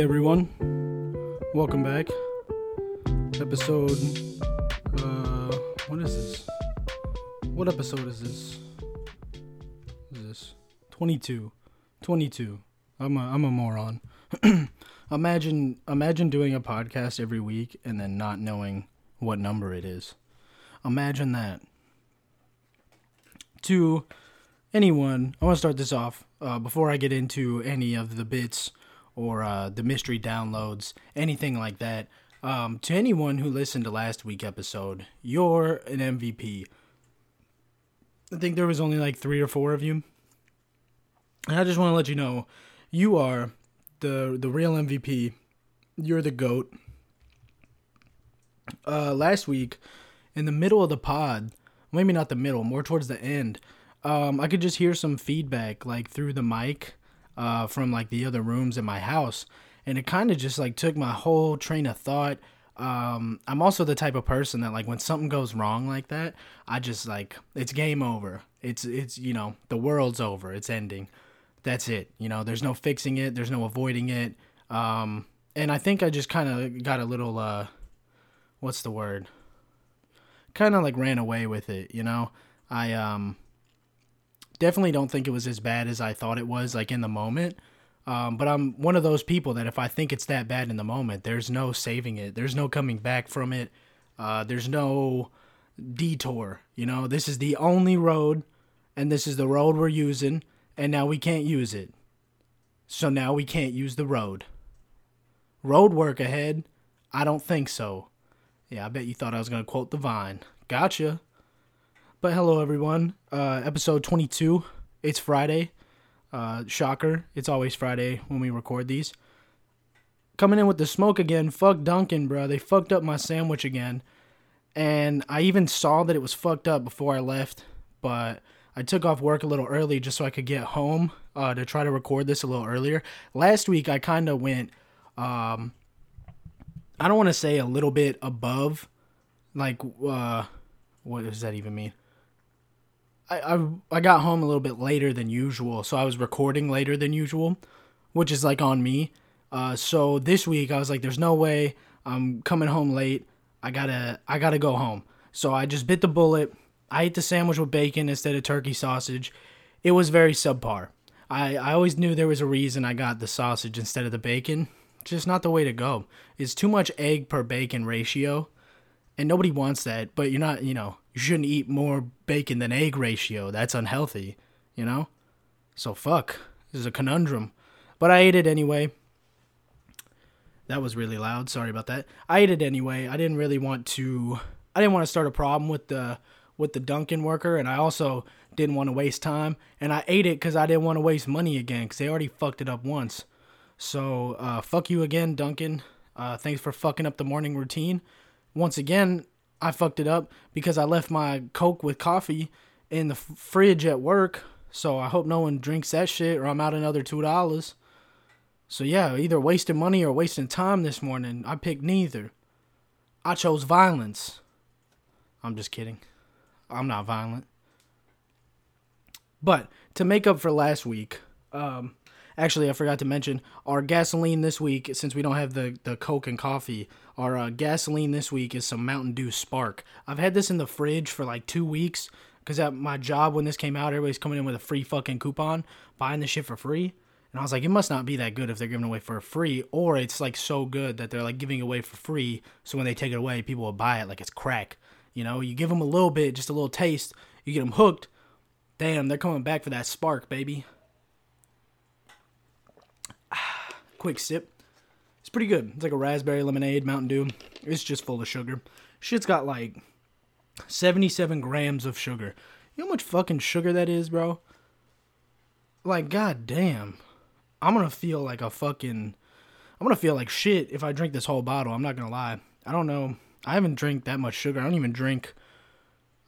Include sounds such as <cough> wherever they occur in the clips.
Hey everyone, welcome back. Episode, uh, what is this? What episode is this? Is this? 22. 22. I'm a, I'm a moron. <clears throat> imagine, imagine doing a podcast every week and then not knowing what number it is. Imagine that. To anyone, I want to start this off uh, before I get into any of the bits or uh, the mystery downloads, anything like that. Um, to anyone who listened to last week episode, you're an MVP. I think there was only like three or four of you, and I just want to let you know, you are the the real MVP. You're the goat. Uh, last week, in the middle of the pod, maybe not the middle, more towards the end, um, I could just hear some feedback like through the mic uh, from like the other rooms in my house, and it kind of just like took my whole train of thought. Um, I'm also the type of person that like when something goes wrong like that, I just like it's game over. It's it's you know the world's over. It's ending. That's it. You know, there's no fixing it. There's no avoiding it. Um, and I think I just kind of got a little uh, what's the word? Kind of like ran away with it. You know, I um definitely don't think it was as bad as I thought it was, like in the moment. Um, but I'm one of those people that if I think it's that bad in the moment, there's no saving it. There's no coming back from it. Uh, there's no detour. You know, this is the only road, and this is the road we're using, and now we can't use it. So now we can't use the road. Road work ahead? I don't think so. Yeah, I bet you thought I was going to quote the vine. Gotcha. But hello, everyone. Uh, episode 22. It's Friday. Uh, shocker. It's always Friday when we record these. Coming in with the smoke again. Fuck Dunkin', bro. They fucked up my sandwich again. And I even saw that it was fucked up before I left. But I took off work a little early just so I could get home uh, to try to record this a little earlier. Last week, I kind of went, um, I don't want to say a little bit above. Like, uh, what does that even mean? I, I I got home a little bit later than usual, so I was recording later than usual, which is like on me. Uh, so this week I was like, "There's no way I'm coming home late. I gotta I gotta go home." So I just bit the bullet. I ate the sandwich with bacon instead of turkey sausage. It was very subpar. I, I always knew there was a reason I got the sausage instead of the bacon. Just not the way to go. It's too much egg per bacon ratio, and nobody wants that. But you're not, you know, you shouldn't eat more bacon than egg ratio. That's unhealthy, you know? So fuck. This is a conundrum. But I ate it anyway. That was really loud. Sorry about that. I ate it anyway. I didn't really want to I didn't want to start a problem with the with the Dunkin' worker and I also didn't want to waste time and I ate it cuz I didn't want to waste money again cuz they already fucked it up once. So, uh fuck you again, Dunkin'. Uh thanks for fucking up the morning routine. Once again, I fucked it up because I left my Coke with coffee in the f- fridge at work. So I hope no one drinks that shit or I'm out another $2. So yeah, either wasting money or wasting time this morning. I picked neither. I chose violence. I'm just kidding. I'm not violent. But to make up for last week, um, Actually, I forgot to mention our gasoline this week, since we don't have the, the Coke and coffee, our uh, gasoline this week is some Mountain Dew Spark. I've had this in the fridge for like two weeks because at my job, when this came out, everybody's coming in with a free fucking coupon, buying the shit for free. And I was like, it must not be that good if they're giving away for free, or it's like so good that they're like giving away for free. So when they take it away, people will buy it like it's crack. You know, you give them a little bit, just a little taste, you get them hooked. Damn, they're coming back for that spark, baby. Quick sip. It's pretty good. It's like a raspberry lemonade, Mountain Dew. It's just full of sugar. Shit's got like 77 grams of sugar. You know how much fucking sugar that is, bro? Like, god damn. I'm gonna feel like a fucking. I'm gonna feel like shit if I drink this whole bottle. I'm not gonna lie. I don't know. I haven't drank that much sugar. I don't even drink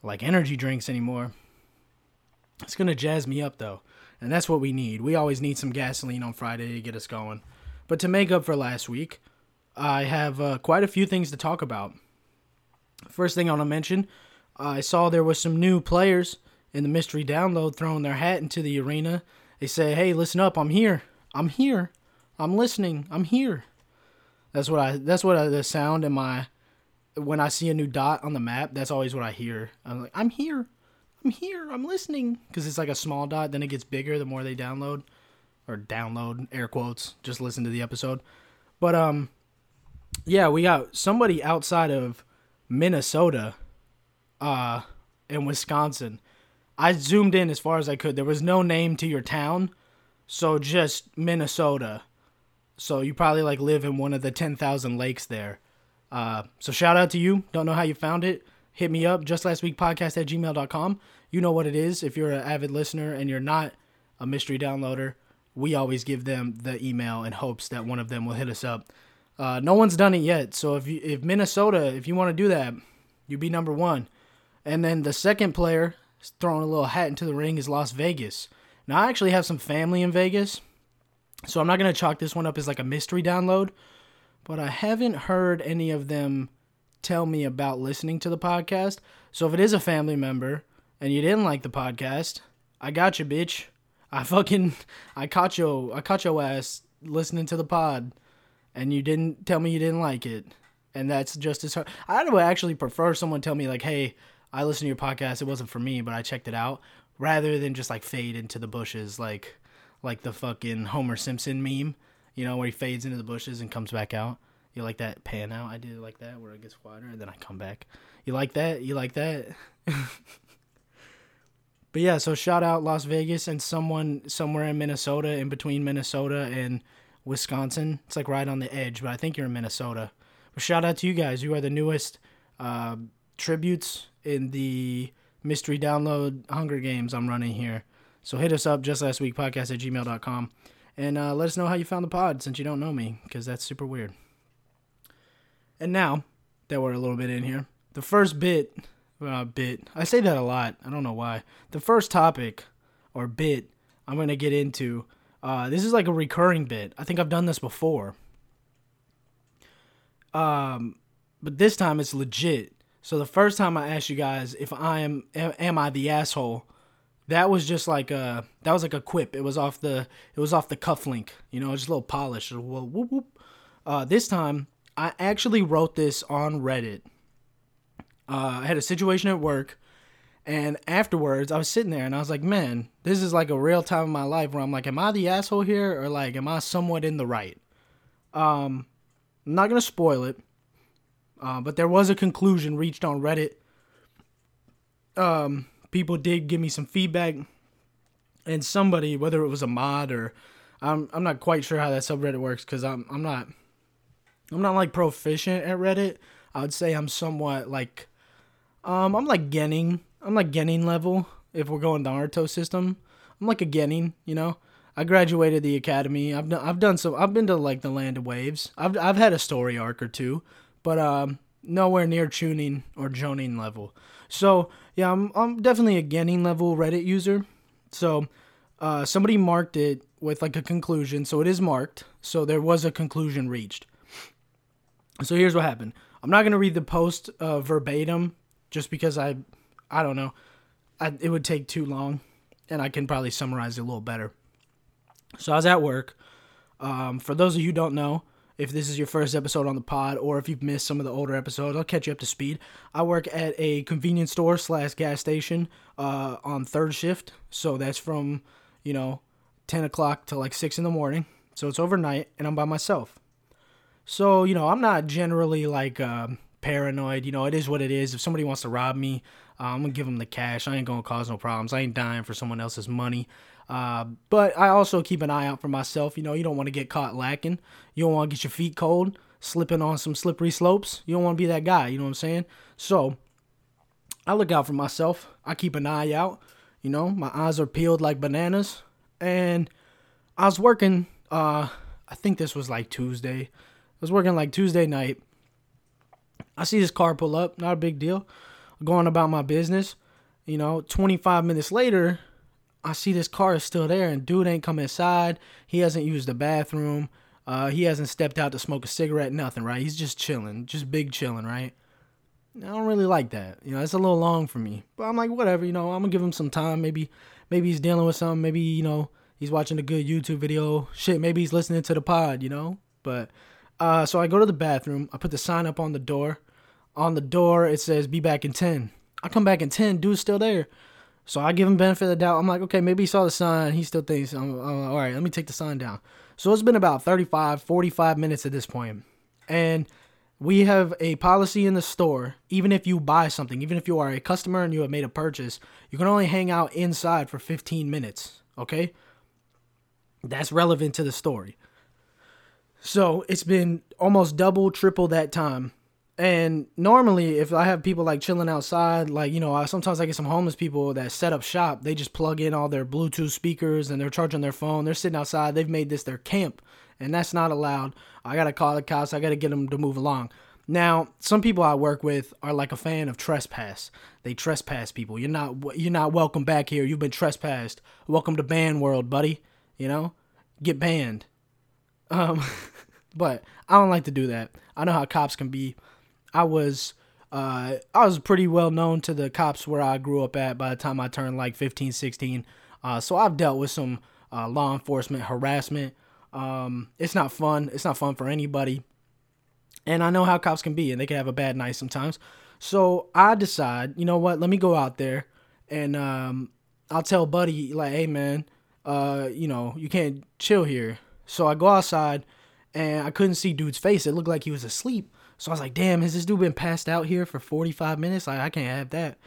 like energy drinks anymore. It's gonna jazz me up though. And that's what we need. We always need some gasoline on Friday to get us going. But to make up for last week, I have uh, quite a few things to talk about. First thing I want to mention, I saw there was some new players in the mystery download throwing their hat into the arena. They say, "Hey, listen up, I'm here. I'm here. I'm listening. I'm here. That's what I. That's what I, the sound in my when I see a new dot on the map. That's always what I hear. I'm like, I'm here. I'm here. I'm listening because it's like a small dot. Then it gets bigger the more they download or download air quotes. Just listen to the episode. But um, yeah, we got somebody outside of Minnesota, uh, in Wisconsin. I zoomed in as far as I could. There was no name to your town, so just Minnesota. So you probably like live in one of the ten thousand lakes there. Uh, so shout out to you. Don't know how you found it. Hit me up, just last week podcast at gmail.com. You know what it is. If you're an avid listener and you're not a mystery downloader, we always give them the email in hopes that one of them will hit us up. Uh, no one's done it yet. So if you, if Minnesota, if you want to do that, you'd be number one. And then the second player throwing a little hat into the ring is Las Vegas. Now I actually have some family in Vegas, so I'm not gonna chalk this one up as like a mystery download. But I haven't heard any of them tell me about listening to the podcast. So if it is a family member and you didn't like the podcast, I got you, bitch. I fucking I caught you I caught your ass listening to the pod and you didn't tell me you didn't like it. And that's just as hard. I would actually prefer someone tell me like, "Hey, I listened to your podcast. It wasn't for me, but I checked it out." Rather than just like fade into the bushes like like the fucking Homer Simpson meme, you know, where he fades into the bushes and comes back out. You like that pan out? I did like that where it gets quieter and then I come back. You like that? You like that? <laughs> but yeah, so shout out Las Vegas and someone somewhere in Minnesota, in between Minnesota and Wisconsin. It's like right on the edge, but I think you're in Minnesota. But shout out to you guys. You are the newest uh, tributes in the mystery download Hunger Games I'm running here. So hit us up just last week podcast at gmail.com and uh, let us know how you found the pod since you don't know me because that's super weird. And now that we're a little bit in here, the first bit, uh, bit, I say that a lot. I don't know why. The first topic or bit I'm going to get into uh, this is like a recurring bit. I think I've done this before. Um, but this time it's legit. So the first time I asked you guys if I am am I the asshole, that was just like a that was like a quip. It was off the it was off the cuff link, you know, just a little polish. Whoop whoop. Uh, this time I actually wrote this on Reddit. Uh, I had a situation at work and afterwards, I was sitting there and I was like, man, this is like a real time in my life where I'm like, am I the asshole here or like, am I somewhat in the right? Um, I'm not to spoil it, uh, but there was a conclusion reached on Reddit. Um, people did give me some feedback, and somebody, whether it was a mod or I'm, I'm not quite sure how that subreddit works because I'm, I'm not, I'm not like proficient at Reddit. I would say I'm somewhat like, um, I'm like getting I'm like Genin level if we're going Naruto system. I'm like a Genin, you know. I graduated the academy. I've done I've done some I've been to like the land of waves. I've I've had a story arc or two, but um nowhere near Chunin or Jonin level. So yeah, I'm I'm definitely a Genin level Reddit user. So uh, somebody marked it with like a conclusion, so it is marked. So there was a conclusion reached. So here's what happened. I'm not gonna read the post uh, verbatim, just because I I don't know. I, it would take too long, and I can probably summarize it a little better. So I was at work. Um, for those of you don't know, if this is your first episode on the pod, or if you've missed some of the older episodes, I'll catch you up to speed. I work at a convenience store slash gas station uh, on third shift, so that's from you know ten o'clock to like six in the morning. So it's overnight, and I'm by myself. So you know I'm not generally like uh, paranoid. You know it is what it is. If somebody wants to rob me, uh, I'm gonna give them the cash. I ain't gonna cause no problems. I ain't dying for someone else's money. Uh, but I also keep an eye out for myself. You know, you don't want to get caught lacking. You don't want to get your feet cold, slipping on some slippery slopes. You don't want to be that guy. You know what I'm saying? So I look out for myself. I keep an eye out. You know, my eyes are peeled like bananas. And I was working. Uh, I think this was like Tuesday. I was working like Tuesday night. I see this car pull up. Not a big deal going about my business. You know, 25 minutes later, I see this car is still there and dude ain't come inside. He hasn't used the bathroom. Uh, he hasn't stepped out to smoke a cigarette, nothing, right? He's just chilling, just big chilling, right? I don't really like that. You know, it's a little long for me. But I'm like, whatever, you know, I'm gonna give him some time. Maybe maybe he's dealing with something, maybe, you know, He's watching a good YouTube video. Shit, maybe he's listening to the pod, you know? But uh so I go to the bathroom. I put the sign up on the door. On the door it says be back in 10. I come back in 10, dude's still there. So I give him benefit of the doubt. I'm like, okay, maybe he saw the sign. He still thinks, I'm, I'm, all right, let me take the sign down. So it's been about 35, 45 minutes at this point. And we have a policy in the store. Even if you buy something, even if you are a customer and you have made a purchase, you can only hang out inside for 15 minutes. Okay? That's relevant to the story. So it's been almost double, triple that time and normally, if I have people like chilling outside, like you know, I, sometimes I get some homeless people that set up shop. They just plug in all their Bluetooth speakers and they're charging their phone. They're sitting outside. They've made this their camp, and that's not allowed. I gotta call the cops. I gotta get them to move along. Now, some people I work with are like a fan of trespass. They trespass people. You're not you're not welcome back here. You've been trespassed. Welcome to ban world, buddy. You know, get banned. Um, <laughs> but I don't like to do that. I know how cops can be I was uh, I was pretty well known to the cops where I grew up at by the time I turned like 15, 16. Uh, so I've dealt with some uh, law enforcement harassment. Um, it's not fun. It's not fun for anybody. And I know how cops can be, and they can have a bad night sometimes. So I decide, you know what? Let me go out there, and um, I'll tell Buddy like, "Hey, man, uh, you know, you can't chill here." So I go outside, and I couldn't see dude's face. It looked like he was asleep. So I was like, damn, has this dude been passed out here for 45 minutes? Like, I can't have that.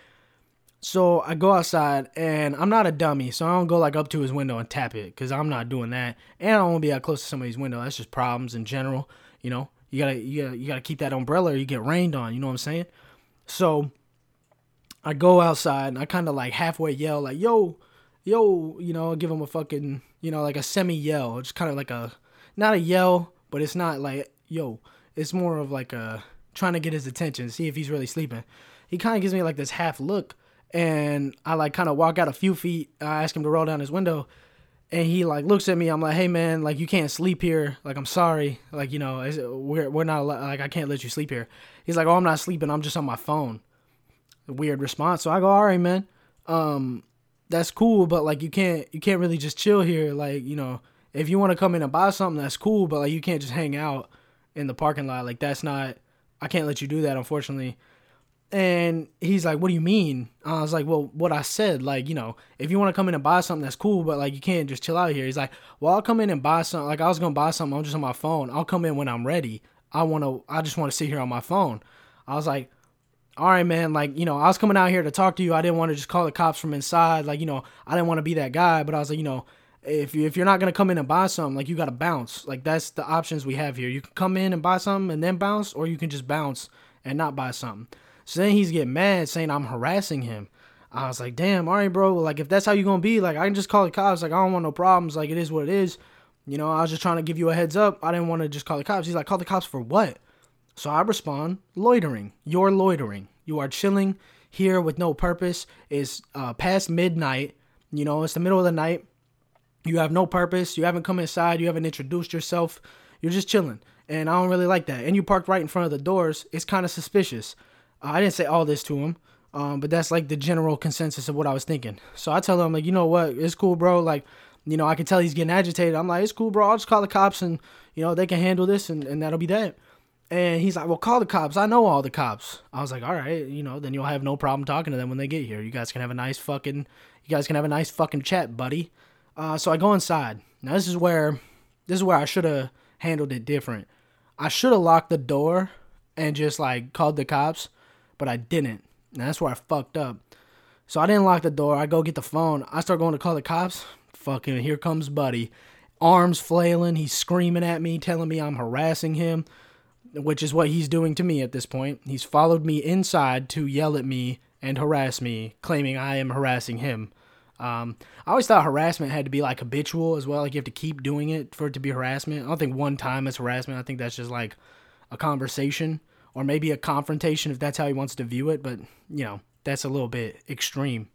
So I go outside and I'm not a dummy, so I don't go like up to his window and tap it because I'm not doing that. And I don't want to be that close to somebody's window. That's just problems in general. You know, you gotta you gotta you gotta keep that umbrella or you get rained on. You know what I'm saying? So I go outside and I kind of like halfway yell like yo, yo, you know, give him a fucking you know like a semi yell, just kind of like a not a yell, but it's not like yo. It's more of like a trying to get his attention, see if he's really sleeping. He kind of gives me like this half look, and I like kind of walk out a few feet. I ask him to roll down his window, and he like looks at me. I'm like, hey man, like you can't sleep here. Like I'm sorry. Like you know, we're we're not like I can't let you sleep here. He's like, oh I'm not sleeping. I'm just on my phone. weird response. So I go, all right man, um, that's cool, but like you can't you can't really just chill here. Like you know, if you want to come in and buy something, that's cool, but like you can't just hang out in the parking lot. Like that's not I can't let you do that, unfortunately. And he's like, "What do you mean?" I was like, "Well, what I said, like, you know, if you want to come in and buy something, that's cool, but like, you can't just chill out here." He's like, "Well, I'll come in and buy something. Like, I was gonna buy something. I'm just on my phone. I'll come in when I'm ready. I want to. I just want to sit here on my phone." I was like, "All right, man. Like, you know, I was coming out here to talk to you. I didn't want to just call the cops from inside. Like, you know, I didn't want to be that guy. But I was like, you know, if you if you're not gonna come in and buy something, like you gotta bounce. Like that's the options we have here. You can come in and buy something and then bounce, or you can just bounce and not buy something. So then he's getting mad, saying I'm harassing him. I was like, damn, all right, bro. Like if that's how you're gonna be, like I can just call the cops. Like I don't want no problems. Like it is what it is. You know, I was just trying to give you a heads up. I didn't want to just call the cops. He's like, call the cops for what? So I respond, loitering. You're loitering. You are chilling here with no purpose. It's uh, past midnight. You know, it's the middle of the night you have no purpose. You haven't come inside. You haven't introduced yourself. You're just chilling. And I don't really like that. And you parked right in front of the doors. It's kind of suspicious. Uh, I didn't say all this to him, um, but that's like the general consensus of what I was thinking. So I tell him, like, you know what? It's cool, bro. Like, you know, I can tell he's getting agitated. I'm like, it's cool, bro. I'll just call the cops and, you know, they can handle this and, and that'll be that. And he's like, well, call the cops. I know all the cops. I was like, all right, you know, then you'll have no problem talking to them when they get here. You guys can have a nice fucking, you guys can have a nice fucking chat, buddy. Uh, so I go inside. Now this is where this is where I should have handled it different. I should have locked the door and just like called the cops, but I didn't. Now that's where I fucked up. So I didn't lock the door. I go get the phone. I start going to call the cops. Fucking here comes Buddy. Arms flailing. He's screaming at me, telling me I'm harassing him, which is what he's doing to me at this point. He's followed me inside to yell at me and harass me, claiming I am harassing him. Um, I always thought harassment had to be like habitual as well. Like you have to keep doing it for it to be harassment. I don't think one time is harassment. I think that's just like a conversation or maybe a confrontation if that's how he wants to view it. But you know, that's a little bit extreme.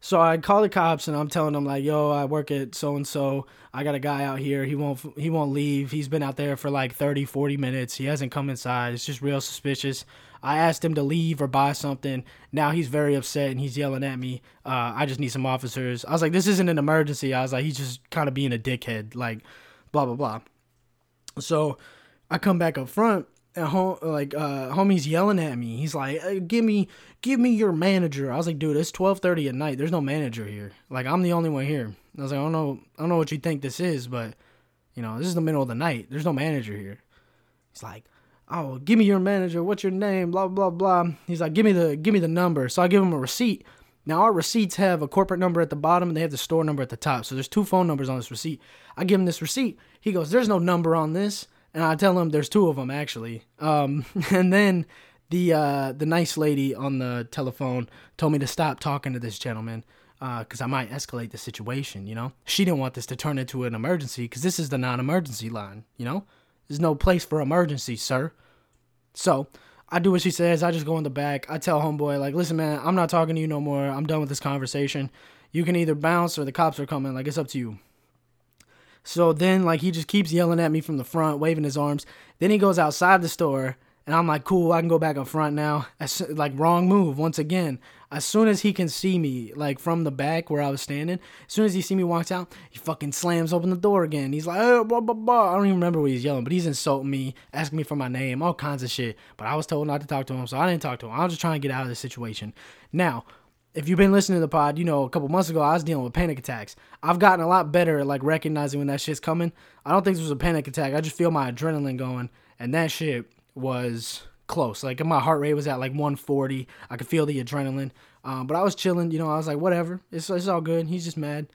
So I call the cops and I'm telling them like, "Yo, I work at so and so. I got a guy out here. He won't he won't leave. He's been out there for like 30, 40 minutes. He hasn't come inside. It's just real suspicious. I asked him to leave or buy something. Now he's very upset and he's yelling at me. Uh, I just need some officers. I was like, this isn't an emergency. I was like, he's just kind of being a dickhead. Like, blah blah blah. So I come back up front like uh, homie's yelling at me. He's like, "Give me, give me your manager." I was like, "Dude, it's twelve thirty at night. There's no manager here. Like, I'm the only one here." I was like, "I don't know, I don't know what you think this is, but you know, this is the middle of the night. There's no manager here." He's like, "Oh, give me your manager. What's your name?" Blah blah blah. He's like, "Give me the, give me the number." So I give him a receipt. Now our receipts have a corporate number at the bottom and they have the store number at the top. So there's two phone numbers on this receipt. I give him this receipt. He goes, "There's no number on this." And I tell him there's two of them actually. Um, <laughs> and then the uh, the nice lady on the telephone told me to stop talking to this gentleman because uh, I might escalate the situation. You know, she didn't want this to turn into an emergency because this is the non-emergency line. You know, there's no place for emergency, sir. So I do what she says. I just go in the back. I tell homeboy like, listen, man, I'm not talking to you no more. I'm done with this conversation. You can either bounce or the cops are coming. Like it's up to you. So then, like, he just keeps yelling at me from the front, waving his arms. Then he goes outside the store, and I'm like, cool, I can go back up front now. As, like, wrong move once again. As soon as he can see me, like, from the back where I was standing, as soon as he see me walks out, he fucking slams open the door again. He's like, oh, blah, blah, blah. I don't even remember what he's yelling, but he's insulting me, asking me for my name, all kinds of shit. But I was told not to talk to him, so I didn't talk to him. I was just trying to get out of the situation. Now, if you've been listening to the pod, you know a couple months ago I was dealing with panic attacks. I've gotten a lot better at like recognizing when that shit's coming. I don't think this was a panic attack. I just feel my adrenaline going, and that shit was close. Like my heart rate was at like 140. I could feel the adrenaline. Um, but I was chilling. You know, I was like, whatever. It's it's all good. He's just mad.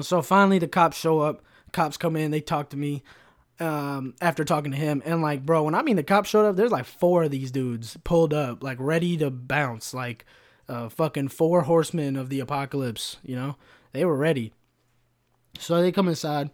So finally, the cops show up. Cops come in. They talk to me. Um, after talking to him, and like, bro, when I mean the cops showed up, there's like four of these dudes pulled up, like ready to bounce, like uh, fucking four horsemen of the apocalypse. You know, they were ready. So they come inside.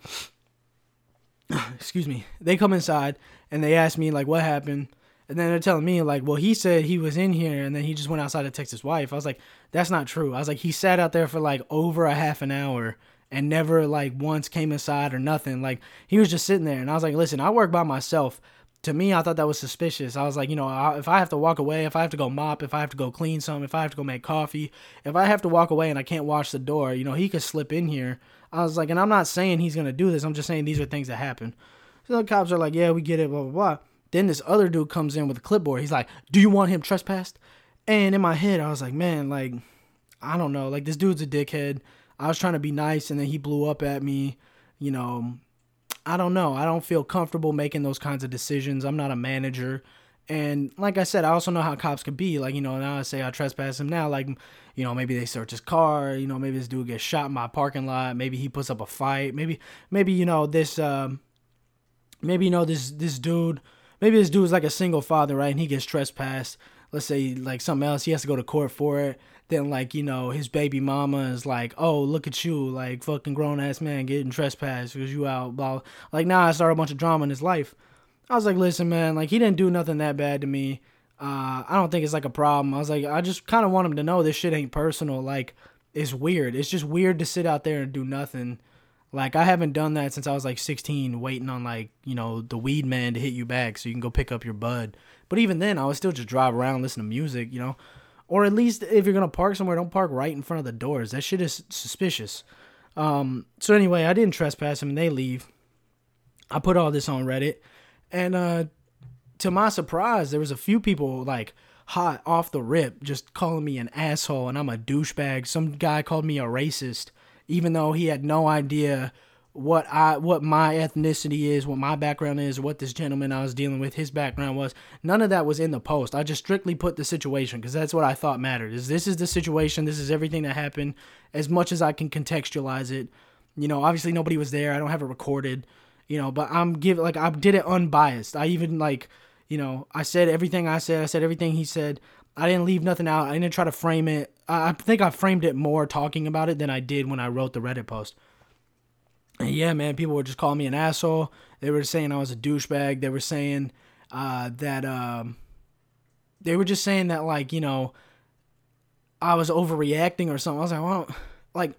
<coughs> Excuse me. They come inside and they ask me like, what happened. And then they're telling me like, well, he said he was in here and then he just went outside to text his wife. I was like, that's not true. I was like, he sat out there for like over a half an hour and never like once came inside or nothing. Like he was just sitting there. And I was like, listen, I work by myself to me, I thought that was suspicious. I was like, you know, if I have to walk away, if I have to go mop, if I have to go clean some, if I have to go make coffee, if I have to walk away and I can't watch the door, you know, he could slip in here. I was like, and I'm not saying he's gonna do this. I'm just saying these are things that happen. So the cops are like, yeah, we get it, blah blah blah. Then this other dude comes in with a clipboard. He's like, do you want him trespassed? And in my head, I was like, man, like, I don't know, like this dude's a dickhead. I was trying to be nice, and then he blew up at me. You know, I don't know. I don't feel comfortable making those kinds of decisions. I'm not a manager. And like I said, I also know how cops could be. Like, you know, now I say I trespass him now, like, you know, maybe they search his car, you know, maybe this dude gets shot in my parking lot, maybe he puts up a fight, maybe maybe, you know, this um maybe you know this this dude maybe this dude is like a single father, right? And he gets trespassed. Let's say like something else, he has to go to court for it then like you know his baby mama is like oh look at you like fucking grown ass man getting trespassed because you out blah like now I start a bunch of drama in his life. I was like listen man like he didn't do nothing that bad to me. Uh, I don't think it's like a problem. I was like I just kind of want him to know this shit ain't personal. Like it's weird. It's just weird to sit out there and do nothing. Like I haven't done that since I was like 16, waiting on like you know the weed man to hit you back so you can go pick up your bud. But even then, I would still just drive around, listen to music, you know. Or at least if you're gonna park somewhere, don't park right in front of the doors. That shit is suspicious. Um, so anyway, I didn't trespass them and they leave. I put all this on Reddit, and uh, to my surprise, there was a few people like hot off the rip, just calling me an asshole and I'm a douchebag. Some guy called me a racist, even though he had no idea what I what my ethnicity is, what my background is, what this gentleman I was dealing with his background was. None of that was in the post. I just strictly put the situation because that's what I thought mattered. Is this is the situation, this is everything that happened as much as I can contextualize it. You know, obviously nobody was there. I don't have it recorded, you know, but I'm give like I did it unbiased. I even like, you know, I said everything I said. I said everything he said. I didn't leave nothing out. I didn't try to frame it. I think I framed it more talking about it than I did when I wrote the Reddit post. And yeah, man, people were just calling me an asshole. They were saying I was a douchebag. They were saying uh, that um, they were just saying that like you know I was overreacting or something. I was like, well, like,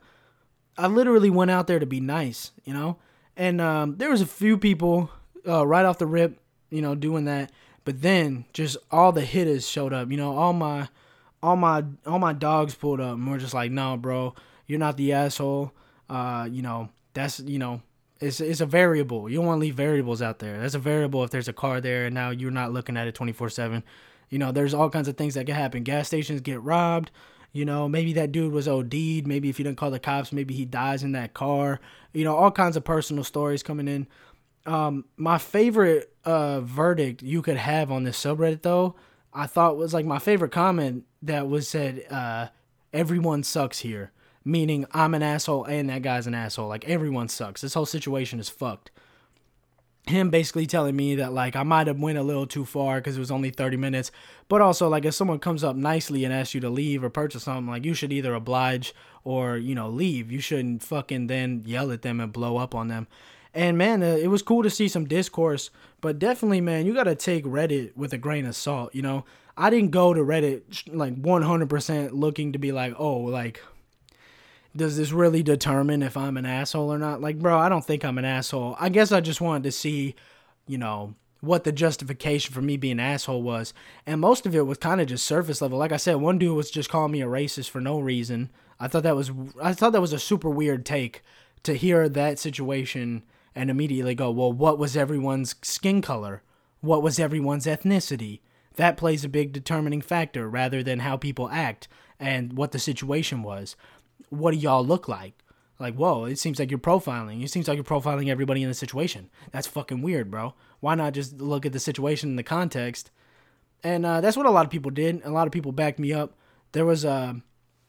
I literally went out there to be nice, you know? And um, there was a few people uh, right off the rip, you know, doing that. But then just all the hitters showed up, you know, all my all my all my dogs pulled up and we're just like, no, bro, you're not the asshole. Uh, you know, that's you know, it's it's a variable. You don't want to leave variables out there. That's a variable if there's a car there and now you're not looking at it 24 seven. You know, there's all kinds of things that can happen. Gas stations get robbed. You know, maybe that dude was OD'd. Maybe if you didn't call the cops, maybe he dies in that car. You know, all kinds of personal stories coming in. Um, my favorite uh, verdict you could have on this subreddit, though, I thought was like my favorite comment that was said, uh, "Everyone sucks here," meaning I'm an asshole and that guy's an asshole. Like everyone sucks. This whole situation is fucked. Him basically telling me that like I might have went a little too far because it was only 30 minutes. But also like if someone comes up nicely and asks you to leave or purchase something like you should either oblige or you know leave. You shouldn't fucking then yell at them and blow up on them. And man uh, it was cool to see some discourse. But definitely man you got to take reddit with a grain of salt you know? I didn't go to reddit like 100% looking to be like oh like does this really determine if I'm an asshole or not? Like, bro, I don't think I'm an asshole. I guess I just wanted to see, you know, what the justification for me being an asshole was. And most of it was kind of just surface level. Like I said, one dude was just calling me a racist for no reason. I thought that was I thought that was a super weird take to hear that situation and immediately go, "Well, what was everyone's skin color? What was everyone's ethnicity?" That plays a big determining factor rather than how people act and what the situation was what do y'all look like? Like, whoa, it seems like you're profiling. It seems like you're profiling everybody in the situation. That's fucking weird, bro. Why not just look at the situation in the context? And uh, that's what a lot of people did. A lot of people backed me up. There was uh,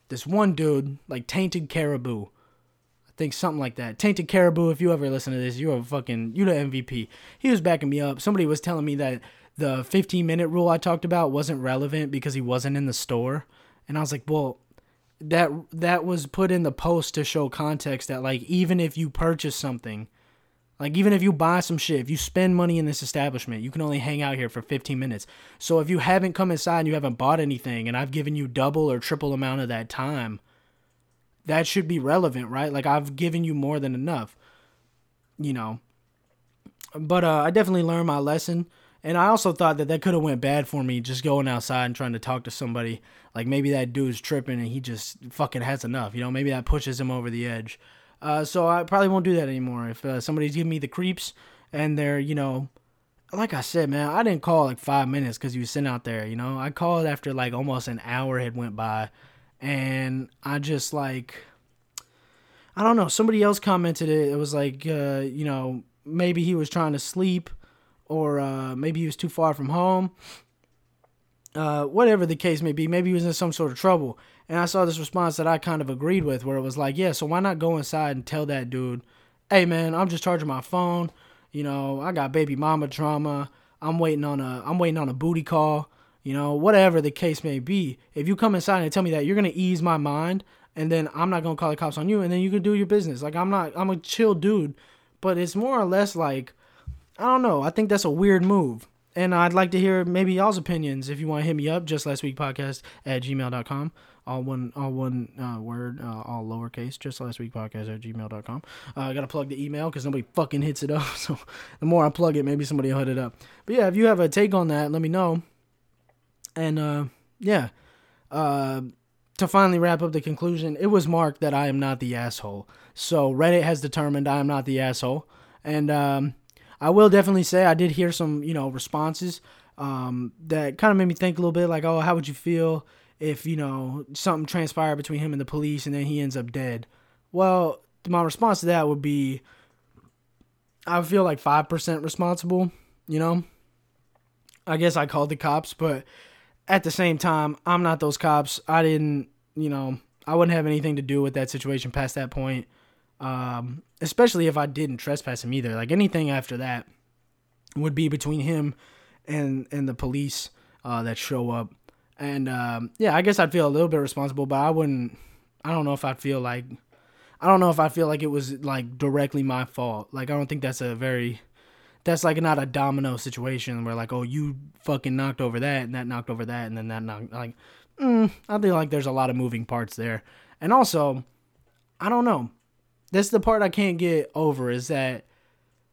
this one dude, like Tainted Caribou. I think something like that. Tainted Caribou, if you ever listen to this, you're a fucking, you the MVP. He was backing me up. Somebody was telling me that the 15 minute rule I talked about wasn't relevant because he wasn't in the store. And I was like, well, that that was put in the post to show context that like even if you purchase something like even if you buy some shit if you spend money in this establishment you can only hang out here for 15 minutes. So if you haven't come inside and you haven't bought anything and i've given you double or triple amount of that time that should be relevant right? Like i've given you more than enough you know? But uh, i definitely learned my lesson and I also thought that that could have went bad for me just going outside and trying to talk to somebody. Like maybe that dude's tripping and he just fucking has enough. You know, maybe that pushes him over the edge. Uh, so I probably won't do that anymore. If uh, somebody's giving me the creeps and they're, you know, like I said, man, I didn't call like five minutes because you was sitting out there. You know, I called after like almost an hour had went by, and I just like, I don't know. Somebody else commented it. It was like, uh, you know, maybe he was trying to sleep or uh, maybe he was too far from home. Uh, whatever the case may be, maybe he was in some sort of trouble. And I saw this response that I kind of agreed with, where it was like, yeah, so why not go inside and tell that dude, hey man, I'm just charging my phone. You know, I got baby mama trauma. I'm waiting on a, I'm waiting on a booty call. You know, whatever the case may be. If you come inside and tell me that, you're gonna ease my mind, and then I'm not gonna call the cops on you, and then you can do your business. Like I'm not, I'm a chill dude, but it's more or less like I don't know. I think that's a weird move. And I'd like to hear maybe y'all's opinions. If you want to hit me up, just last week podcast at gmail.com. All one, all one uh, word, uh, all lowercase. Just last week podcast at gmail.com. Uh, I gotta plug the email because nobody fucking hits it up. <laughs> So the more I plug it, maybe somebody will hit it up. But yeah, if you have a take on that, let me know. And uh, yeah, uh, to finally wrap up the conclusion, it was marked that I am not the asshole. So Reddit has determined I am not the asshole, and um, I will definitely say I did hear some, you know, responses um, that kind of made me think a little bit like, oh, how would you feel if, you know, something transpired between him and the police and then he ends up dead? Well, my response to that would be I feel like 5% responsible, you know? I guess I called the cops, but at the same time, I'm not those cops. I didn't, you know, I wouldn't have anything to do with that situation past that point. Um, especially if I didn't trespass him either. Like anything after that would be between him and and the police uh, that show up. And um, yeah, I guess I'd feel a little bit responsible, but I wouldn't. I don't know if I'd feel like. I don't know if I feel like it was like directly my fault. Like I don't think that's a very. That's like not a domino situation where like oh you fucking knocked over that and that knocked over that and then that knocked like mm, I think like there's a lot of moving parts there. And also, I don't know. This is the part I can't get over is that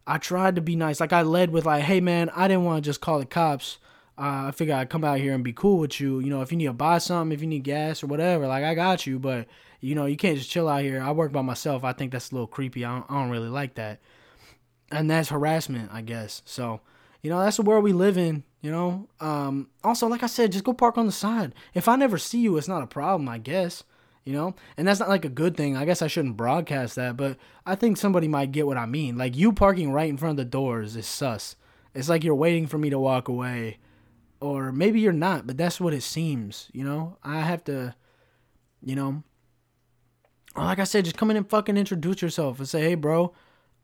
I tried to be nice. Like I led with like, "Hey man, I didn't want to just call the cops. Uh, I figured I'd come out here and be cool with you. You know, if you need to buy something, if you need gas or whatever, like I got you. But you know, you can't just chill out here. I work by myself. I think that's a little creepy. I don't, I don't really like that, and that's harassment, I guess. So, you know, that's the world we live in. You know. Um, also, like I said, just go park on the side. If I never see you, it's not a problem, I guess you know? And that's not like a good thing. I guess I shouldn't broadcast that, but I think somebody might get what I mean. Like you parking right in front of the doors is sus. It's like you're waiting for me to walk away. Or maybe you're not, but that's what it seems, you know? I have to, you know, like I said, just come in and fucking introduce yourself and say, "Hey, bro,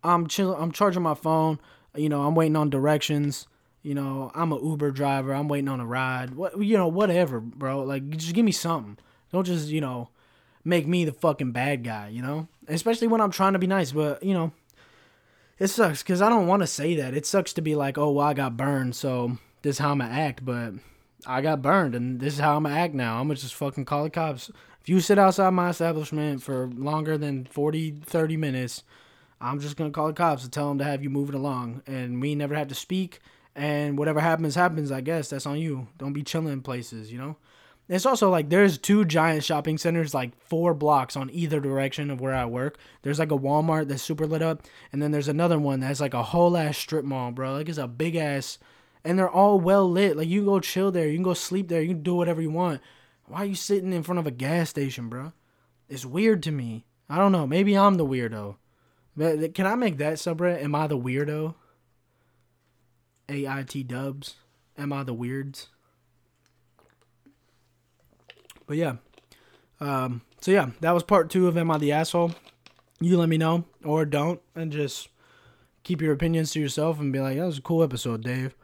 I'm chill. I'm charging my phone. You know, I'm waiting on directions. You know, I'm a Uber driver. I'm waiting on a ride. What, you know, whatever, bro. Like, just give me something. Don't just, you know, make me the fucking bad guy, you know? Especially when I'm trying to be nice, but, you know, it sucks because I don't want to say that. It sucks to be like, oh, well, I got burned, so this is how I'm to act, but I got burned, and this is how I'm to act now. I'm to just fucking call the cops. If you sit outside my establishment for longer than 40, 30 minutes, I'm just to call the cops and tell them to have you moving along, and we never have to speak, and whatever happens, happens, I guess. That's on you. Don't be chilling places, you know? It's also like there's two giant shopping centers like four blocks on either direction of where I work. There's like a Walmart that's super lit up, and then there's another one that's like a whole ass strip mall, bro. Like it's a big ass, and they're all well lit. Like you can go chill there, you can go sleep there, you can do whatever you want. Why are you sitting in front of a gas station, bro? It's weird to me. I don't know. Maybe I'm the weirdo. But can I make that subreddit? Am I the weirdo? AIT dubs. Am I the weirds? But yeah. Um, so yeah, that was part two of Am I the Asshole? You let me know or don't, and just keep your opinions to yourself and be like, that was a cool episode, Dave.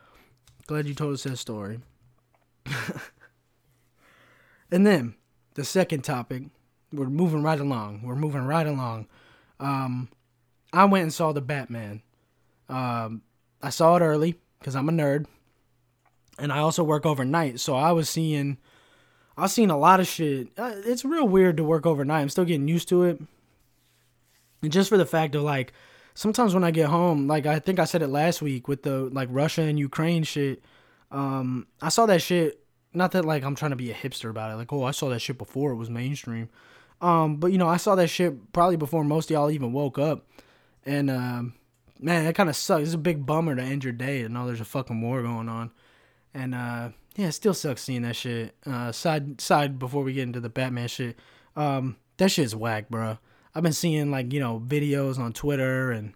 Glad you told us that story. <laughs> and then the second topic, we're moving right along. We're moving right along. Um, I went and saw the Batman. Um, I saw it early because I'm a nerd, and I also work overnight, so I was seeing I've seen a lot of shit. Uh, it's real weird to work overnight. I'm still getting used to it. And just for the fact of like, sometimes when I get home, like I think I said it last week with the like Russia and Ukraine shit. Um, I saw that shit. Not that like I'm trying to be a hipster about it. Like, oh, I saw that shit before it was mainstream. Um, but you know, I saw that shit probably before most of y'all even woke up. And um, man, that kind of sucks. It's a big bummer to end your day and know there's a fucking war going on. And uh, yeah, it still sucks seeing that shit. Uh, side side before we get into the Batman shit. Um, that shit's whack, bro. I've been seeing like you know videos on Twitter and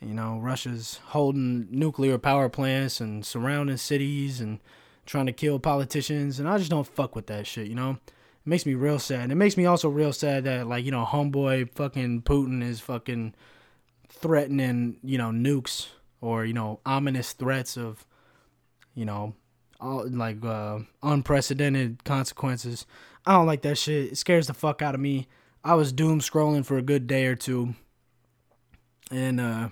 you know Russia's holding nuclear power plants and surrounding cities and trying to kill politicians, and I just don't fuck with that shit. You know, it makes me real sad. And it makes me also real sad that like you know homeboy fucking Putin is fucking threatening you know nukes or you know ominous threats of you know all like uh, unprecedented consequences. I don't like that shit. It scares the fuck out of me. I was doom scrolling for a good day or two, and uh,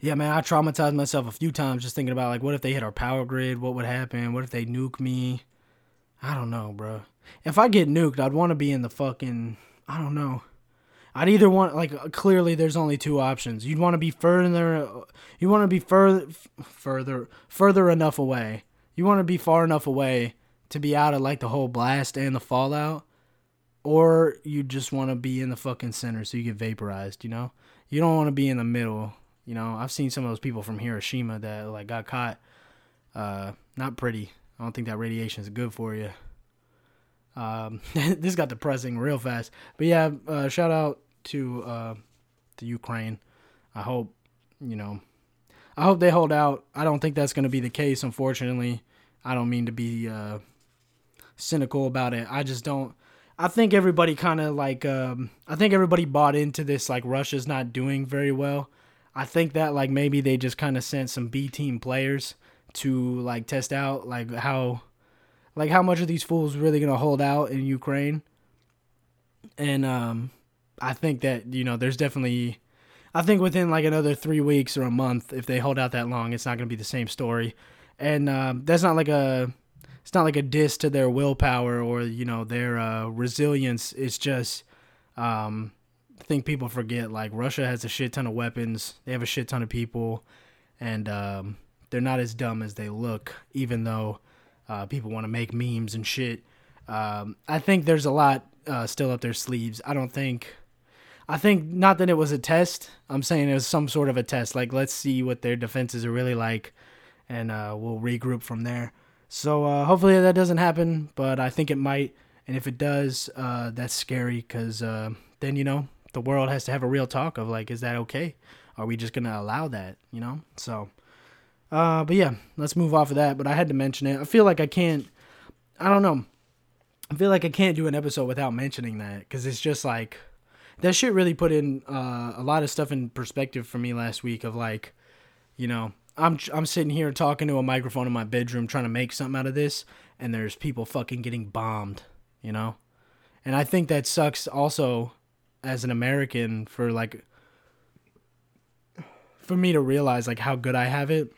yeah, man, I traumatized myself a few times just thinking about like, what if they hit our power grid? What would happen? What if they nuke me? I don't know, bro. If I get nuked, I'd want to be in the fucking. I don't know. I'd either want like clearly there's only two options. You'd want to be further. You want to be further, further, further enough away you want to be far enough away to be out of like the whole blast and the fallout, or you just want to be in the fucking center so you get vaporized. You know, you don't want to be in the middle. You know, I've seen some of those people from Hiroshima that like got caught. Uh, not pretty. I don't think that radiation is good for you. Um, <laughs> this got depressing real fast. But yeah, uh, shout out to uh, the Ukraine. I hope you know I hope they hold out. I don't think that's going to be the case, unfortunately. I don't mean to be uh, cynical about it. I just don't. I think everybody kind of like. Um, I think everybody bought into this like Russia's not doing very well. I think that like maybe they just kind of sent some B team players to like test out like how, like how much of these fools really gonna hold out in Ukraine. And um, I think that you know there's definitely I think within like another three weeks or a month, if they hold out that long, it's not going to be the same story. And um, that's not like a it's not like a diss to their willpower or you know their uh, resilience. It's just um, I think people forget like Russia has a shit ton of weapons. They have a shit ton of people, and um, they're not as dumb as they look. Even though uh, people want to make memes and shit, um, I think there's a lot uh, still up their sleeves. I don't think. I think not that it was a test. I'm saying it was some sort of a test. Like let's see what their defenses are really like, and uh, we'll regroup from there. So uh, hopefully that doesn't happen, but I think it might. And if it does, uh, that's scary because uh, then you know the world has to have a real talk of like, is that okay? Are we just gonna allow that? You know? So, uh, but yeah, let's move off of that. But I had to mention it. I feel like I can't. I don't know. I feel like I can't do an episode without mentioning that because it's just like that shit really put in uh, a lot of stuff in perspective for me last week. Of like, you know, I'm I'm sitting here talking to a microphone in my bedroom trying to make something out of this, and there's people fucking getting bombed, you know, and I think that sucks also as an American for like for me to realize like how good I have it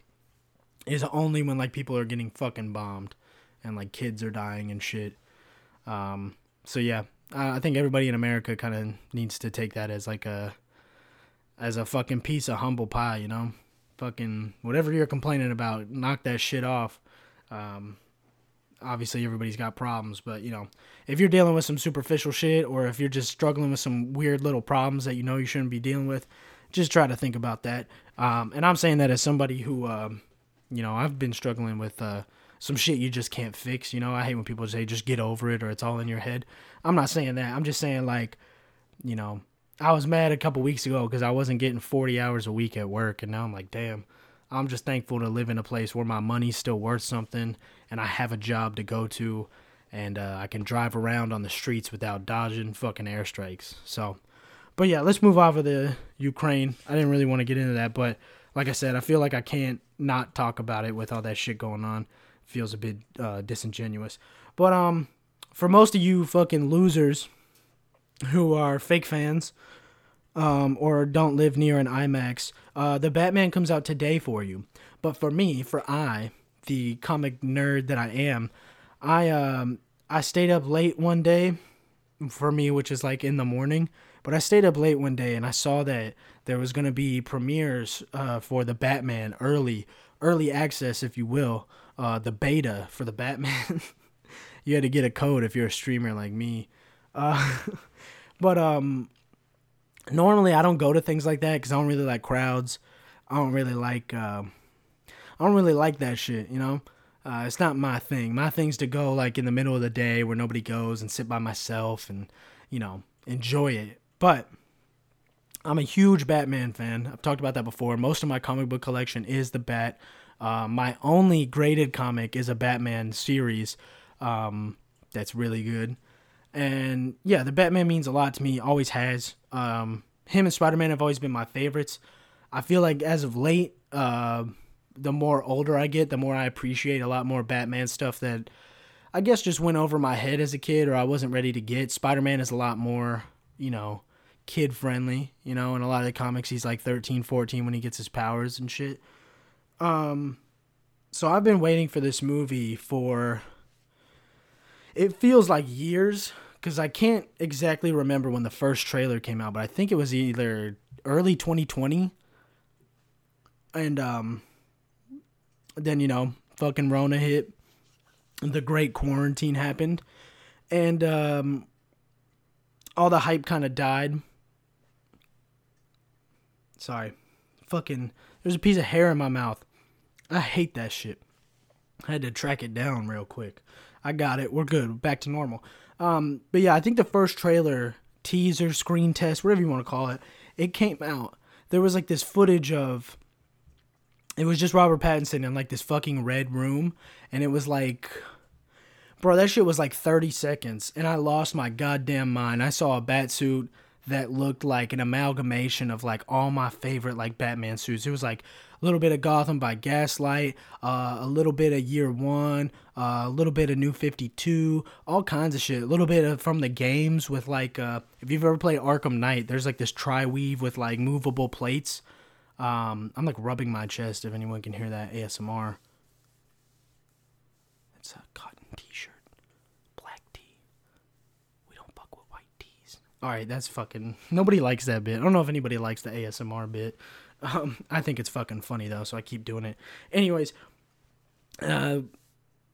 is only when like people are getting fucking bombed and like kids are dying and shit. Um, so yeah, I think everybody in America kind of needs to take that as like a as a fucking piece of humble pie, you know fucking whatever you're complaining about, knock that shit off. Um, obviously, everybody's got problems, but you know, if you're dealing with some superficial shit or if you're just struggling with some weird little problems that you know you shouldn't be dealing with, just try to think about that. Um, and I'm saying that as somebody who, um, you know, I've been struggling with uh, some shit you just can't fix. You know, I hate when people say just get over it or it's all in your head. I'm not saying that. I'm just saying like, you know, I was mad a couple weeks ago because I wasn't getting 40 hours a week at work, and now I'm like, damn. I'm just thankful to live in a place where my money's still worth something, and I have a job to go to, and uh, I can drive around on the streets without dodging fucking airstrikes. So, but yeah, let's move off of the Ukraine. I didn't really want to get into that, but like I said, I feel like I can't not talk about it with all that shit going on. It feels a bit uh, disingenuous. But um, for most of you fucking losers who are fake fans um, or don't live near an IMAX, uh, the Batman comes out today for you. But for me, for I, the comic nerd that I am, I um I stayed up late one day for me, which is like in the morning. But I stayed up late one day and I saw that there was gonna be premieres uh, for the Batman early early access, if you will, uh, the beta for the Batman. <laughs> you had to get a code if you're a streamer like me. Uh, <laughs> But um, normally I don't go to things like that because I don't really like crowds. I don't really like uh, I don't really like that shit. You know, uh, it's not my thing. My thing's to go like in the middle of the day where nobody goes and sit by myself and you know enjoy it. But I'm a huge Batman fan. I've talked about that before. Most of my comic book collection is the Bat. Uh, my only graded comic is a Batman series um, that's really good. And yeah, the Batman means a lot to me, always has. Um, him and Spider Man have always been my favorites. I feel like as of late, uh, the more older I get, the more I appreciate a lot more Batman stuff that I guess just went over my head as a kid or I wasn't ready to get. Spider Man is a lot more, you know, kid friendly, you know, in a lot of the comics he's like 13, 14 when he gets his powers and shit. Um so I've been waiting for this movie for it feels like years because I can't exactly remember when the first trailer came out, but I think it was either early 2020. And um, then, you know, fucking Rona hit. The great quarantine happened. And um, all the hype kind of died. Sorry. Fucking, there's a piece of hair in my mouth. I hate that shit. I had to track it down real quick. I got it. We're good. Back to normal. Um, but yeah, I think the first trailer, teaser, screen test, whatever you want to call it, it came out. There was like this footage of it was just Robert Pattinson in like this fucking red room, and it was like, bro, that shit was like 30 seconds, and I lost my goddamn mind. I saw a bat suit that looked like an amalgamation of like all my favorite like Batman suits. It was like a little bit of Gotham by Gaslight, uh, a little bit of Year One, uh, a little bit of New 52, all kinds of shit. A little bit of, from the games with like, uh, if you've ever played Arkham Knight, there's like this tri weave with like movable plates. Um, I'm like rubbing my chest if anyone can hear that ASMR. It's a cotton t shirt, black tee. We don't fuck with white tees. All right, that's fucking. Nobody likes that bit. I don't know if anybody likes the ASMR bit. Um, <laughs> I think it's fucking funny though, so I keep doing it. Anyways, uh,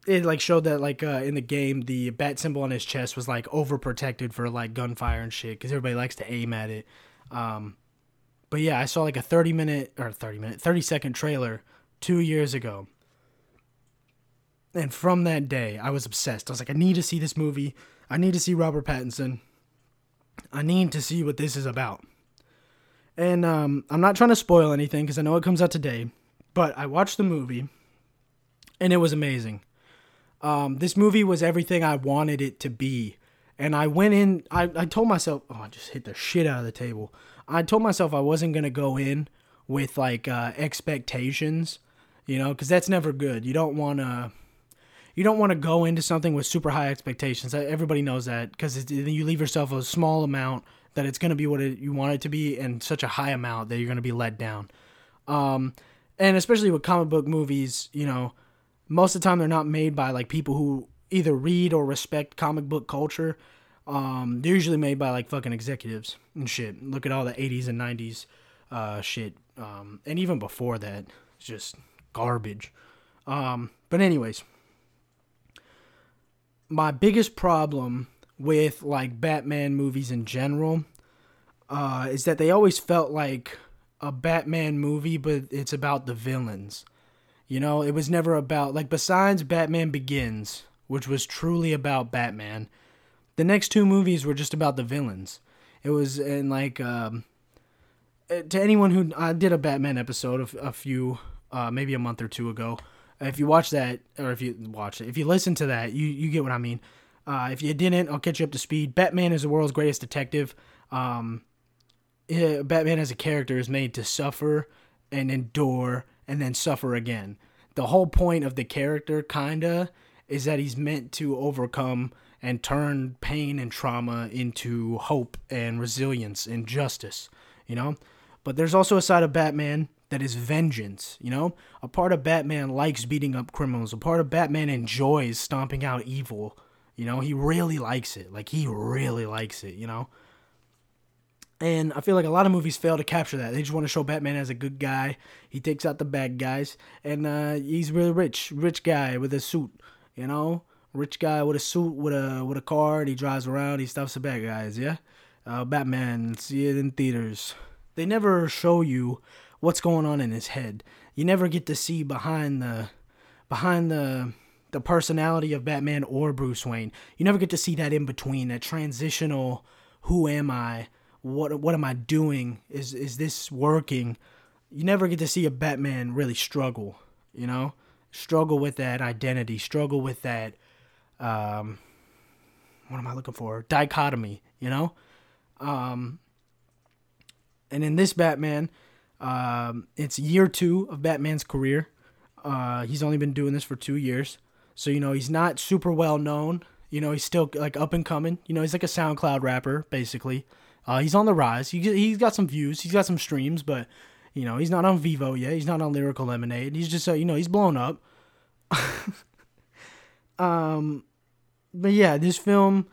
it like showed that like uh, in the game the bat symbol on his chest was like overprotected for like gunfire and shit because everybody likes to aim at it. Um, but yeah, I saw like a thirty minute or thirty minute, thirty second trailer two years ago, and from that day I was obsessed. I was like, I need to see this movie. I need to see Robert Pattinson. I need to see what this is about. And um, I'm not trying to spoil anything because I know it comes out today, but I watched the movie and it was amazing. Um, this movie was everything I wanted it to be. And I went in, I, I told myself, oh, I just hit the shit out of the table. I told myself I wasn't going to go in with like uh, expectations, you know, because that's never good. You don't want to. You don't want to go into something with super high expectations. Everybody knows that because you leave yourself a small amount that it's going to be what it, you want it to be, and such a high amount that you're going to be let down. Um, and especially with comic book movies, you know, most of the time they're not made by like people who either read or respect comic book culture. Um, they're usually made by like fucking executives and shit. Look at all the 80s and 90s uh, shit. Um, and even before that, it's just garbage. Um, but, anyways, my biggest problem with like Batman movies in general uh, is that they always felt like a Batman movie, but it's about the villains. You know, it was never about like besides Batman Begins, which was truly about Batman. The next two movies were just about the villains. It was in like um, eh, to anyone who I did a Batman episode of a few uh, maybe a month or two ago. If you watch that, or if you watch it, if you listen to that, you you get what I mean. Uh, if you didn't, I'll catch you up to speed. Batman is the world's greatest detective. Um, yeah, Batman as a character is made to suffer and endure and then suffer again. The whole point of the character, kinda, is that he's meant to overcome and turn pain and trauma into hope and resilience and justice, you know? But there's also a side of Batman that is vengeance, you know? A part of Batman likes beating up criminals. A part of Batman enjoys stomping out evil. You know, he really likes it. Like he really likes it, you know? And I feel like a lot of movies fail to capture that. They just want to show Batman as a good guy. He takes out the bad guys, and uh, he's really rich, rich guy with a suit. You know, rich guy with a suit, with a with a car, and he drives around. He stops the bad guys. Yeah, uh, Batman. See it in theaters. They never show you what's going on in his head. You never get to see behind the behind the the personality of Batman or Bruce Wayne. You never get to see that in between, that transitional. Who am I? what what am I doing? Is is this working? You never get to see a Batman really struggle, you know? Struggle with that identity, struggle with that um what am I looking for? Dichotomy, you know? Um and in this Batman, um it's year 2 of Batman's career. Uh he's only been doing this for 2 years. So you know, he's not super well known. You know, he's still like up and coming. You know, he's like a SoundCloud rapper basically. Uh, he's on the rise. He he's got some views. He's got some streams, but you know he's not on Vevo yet. He's not on Lyrical Lemonade. He's just uh, you know he's blown up. <laughs> um, but yeah, this film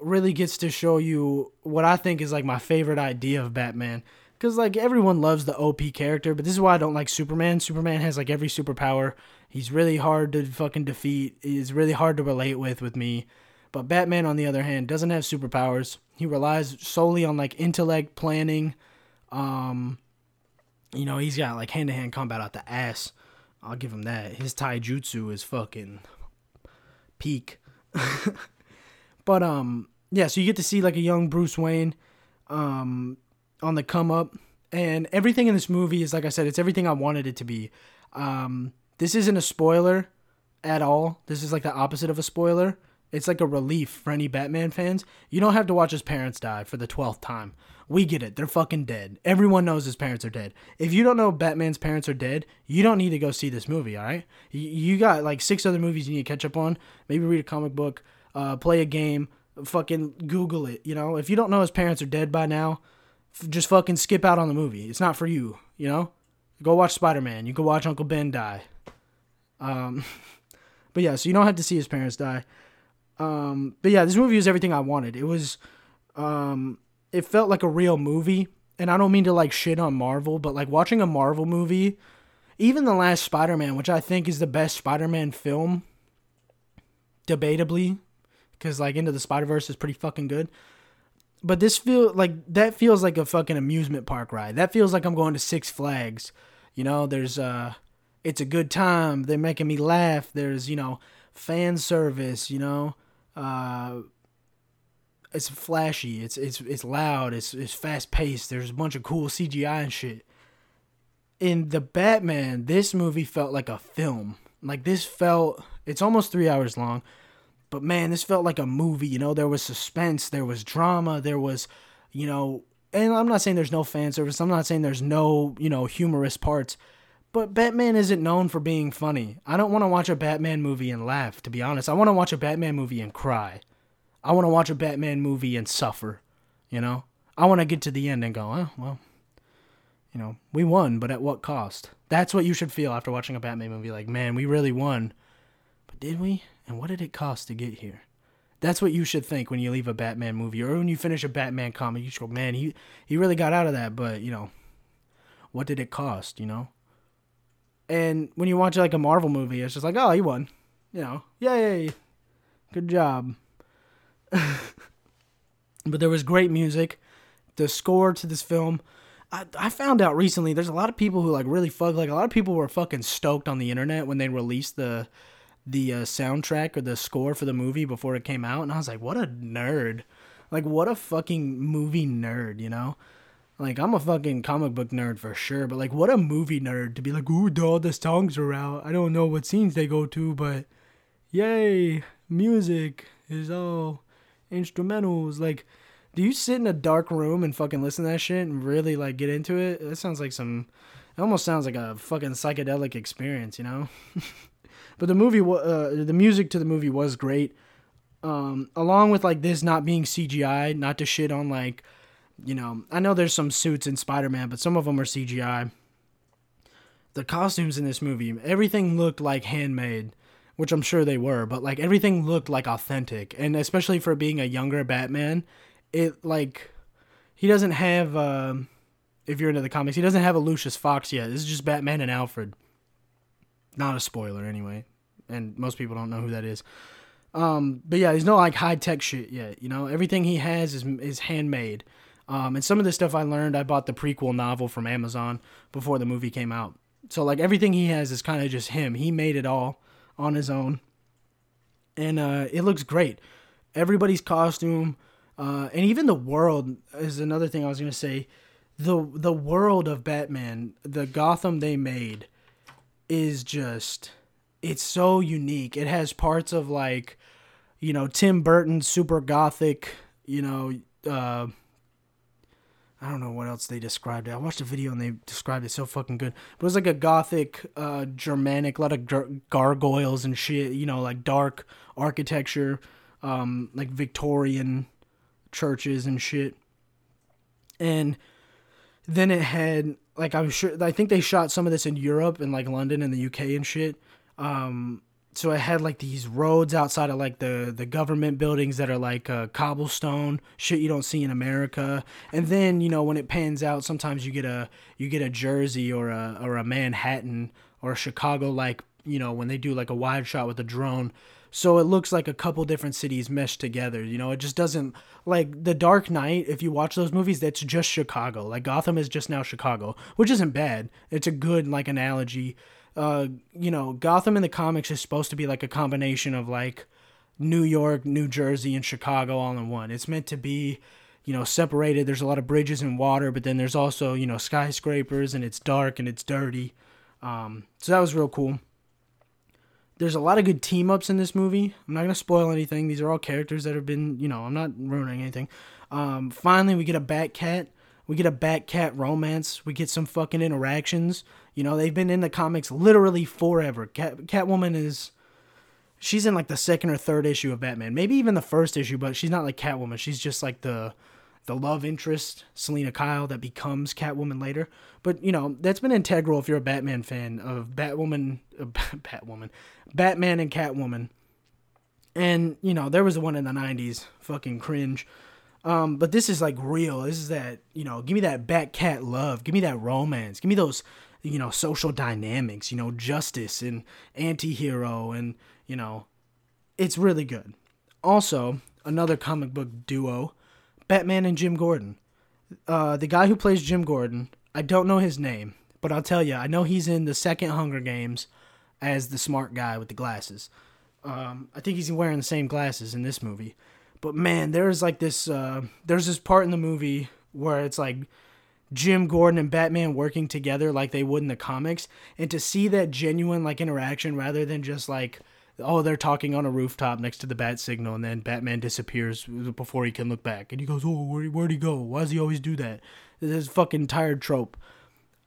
really gets to show you what I think is like my favorite idea of Batman. Cause like everyone loves the OP character, but this is why I don't like Superman. Superman has like every superpower. He's really hard to fucking defeat. He's really hard to relate with with me. But Batman, on the other hand, doesn't have superpowers. He relies solely on like intellect, planning. Um, you know, he's got like hand to hand combat out the ass. I'll give him that. His taijutsu is fucking peak. <laughs> but um, yeah. So you get to see like a young Bruce Wayne, um, on the come up, and everything in this movie is like I said, it's everything I wanted it to be. Um, this isn't a spoiler at all. This is like the opposite of a spoiler. It's like a relief for any Batman fans. You don't have to watch his parents die for the 12th time. We get it. They're fucking dead. Everyone knows his parents are dead. If you don't know Batman's parents are dead, you don't need to go see this movie, all right? You got like six other movies you need to catch up on. Maybe read a comic book, uh, play a game, fucking Google it, you know? If you don't know his parents are dead by now, just fucking skip out on the movie. It's not for you, you know? Go watch Spider Man. You can watch Uncle Ben die. Um, <laughs> but yeah, so you don't have to see his parents die. Um, but yeah, this movie was everything I wanted. It was, um, it felt like a real movie. And I don't mean to like shit on Marvel, but like watching a Marvel movie, even the last Spider Man, which I think is the best Spider Man film, debatably, because like Into the Spider Verse is pretty fucking good. But this feel like that feels like a fucking amusement park ride. That feels like I'm going to Six Flags. You know, there's uh it's a good time. They're making me laugh. There's, you know, fan service, you know. Uh it's flashy. It's it's it's loud. It's it's fast paced. There's a bunch of cool CGI and shit. In the Batman, this movie felt like a film. Like this felt it's almost 3 hours long. But man, this felt like a movie, you know, there was suspense, there was drama, there was, you know, and I'm not saying there's no fan service. I'm not saying there's no, you know, humorous parts. But Batman isn't known for being funny. I don't want to watch a Batman movie and laugh, to be honest. I want to watch a Batman movie and cry. I want to watch a Batman movie and suffer, you know? I want to get to the end and go, oh, well, you know, we won, but at what cost? That's what you should feel after watching a Batman movie. Like, man, we really won. But did we? And what did it cost to get here? That's what you should think when you leave a Batman movie or when you finish a Batman comic. You should go, man, he, he really got out of that, but, you know, what did it cost, you know? And when you watch like a Marvel movie, it's just like, oh, he won. You know, yay, good job. <laughs> but there was great music. The score to this film, I, I found out recently. There's a lot of people who like really fuck. Like a lot of people were fucking stoked on the internet when they released the the uh, soundtrack or the score for the movie before it came out, and I was like, what a nerd. Like what a fucking movie nerd, you know? Like I'm a fucking comic book nerd for sure, but like what a movie nerd to be like, ooh, all the songs are out. I don't know what scenes they go to, but yay, music is all instrumentals. Like, do you sit in a dark room and fucking listen to that shit and really like get into it? That sounds like some. It almost sounds like a fucking psychedelic experience, you know. <laughs> but the movie, uh, the music to the movie was great. Um, along with like this not being CGI, not to shit on like, you know, I know there's some suits in Spider Man, but some of them are CGI. The costumes in this movie, everything looked like handmade which I'm sure they were, but like everything looked like authentic, and especially for being a younger Batman, it like he doesn't have. Um, if you're into the comics, he doesn't have a Lucius Fox yet. This is just Batman and Alfred. Not a spoiler, anyway, and most people don't know who that is. Um, but yeah, there's no like high tech shit yet. You know, everything he has is is handmade. Um, and some of the stuff I learned, I bought the prequel novel from Amazon before the movie came out. So like everything he has is kind of just him. He made it all on his own, and uh, it looks great. Everybody's costume, uh, and even the world is another thing I was gonna say. the The world of Batman, the Gotham they made, is just it's so unique. It has parts of like, you know, Tim Burton's super gothic, you know, uh, I don't know what else they described it. I watched a video and they described it so fucking good. But it was like a gothic, uh, Germanic, a lot of gar- gargoyles and shit. You know, like dark architecture, um, like Victorian churches and shit. And then it had like I'm sure I think they shot some of this in Europe and like London and the UK and shit. Um, so I had like these roads outside of like the the government buildings that are like uh, cobblestone shit you don't see in America. And then you know when it pans out, sometimes you get a you get a Jersey or a or a Manhattan or a Chicago like you know when they do like a wide shot with a drone. So it looks like a couple different cities meshed together. You know, it just doesn't like The Dark Knight. If you watch those movies, that's just Chicago. Like Gotham is just now Chicago, which isn't bad. It's a good like analogy uh, you know, Gotham in the comics is supposed to be like a combination of like New York, New Jersey, and Chicago all in one. It's meant to be, you know, separated. There's a lot of bridges and water, but then there's also, you know, skyscrapers and it's dark and it's dirty. Um, so that was real cool. There's a lot of good team ups in this movie. I'm not to spoil anything. These are all characters that have been, you know, I'm not ruining anything. Um, finally, we get a Batcat. We get a Batcat romance. We get some fucking interactions. You know, they've been in the comics literally forever. Cat Catwoman is she's in like the second or third issue of Batman. Maybe even the first issue, but she's not like Catwoman. She's just like the the love interest, Selina Kyle, that becomes Catwoman later. But you know that's been integral if you're a Batman fan of Batwoman, uh, <laughs> Batwoman, Batman and Catwoman. And you know there was one in the '90s, fucking cringe. Um, but this is like real. This is that, you know, give me that Batcat love. Give me that romance. Give me those, you know, social dynamics, you know, justice and anti hero. And, you know, it's really good. Also, another comic book duo Batman and Jim Gordon. Uh, the guy who plays Jim Gordon, I don't know his name, but I'll tell you, I know he's in the second Hunger Games as the smart guy with the glasses. Um, I think he's wearing the same glasses in this movie. But man, there's like this uh, there's this part in the movie where it's like Jim Gordon and Batman working together like they would in the comics, and to see that genuine like interaction rather than just like oh they're talking on a rooftop next to the bat signal and then Batman disappears before he can look back and he goes oh where where'd he go why does he always do that this fucking tired trope.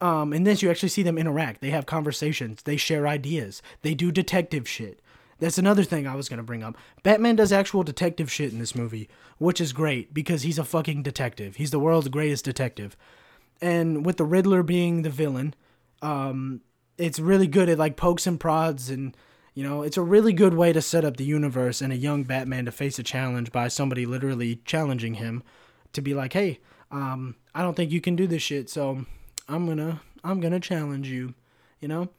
Um, and then you actually see them interact. They have conversations. They share ideas. They do detective shit. That's another thing I was going to bring up. Batman does actual detective shit in this movie, which is great because he's a fucking detective. He's the world's greatest detective. And with the Riddler being the villain, um, it's really good. It like pokes and prods and you know, it's a really good way to set up the universe and a young Batman to face a challenge by somebody literally challenging him to be like, "Hey, um, I don't think you can do this shit, so I'm gonna I'm gonna challenge you," you know.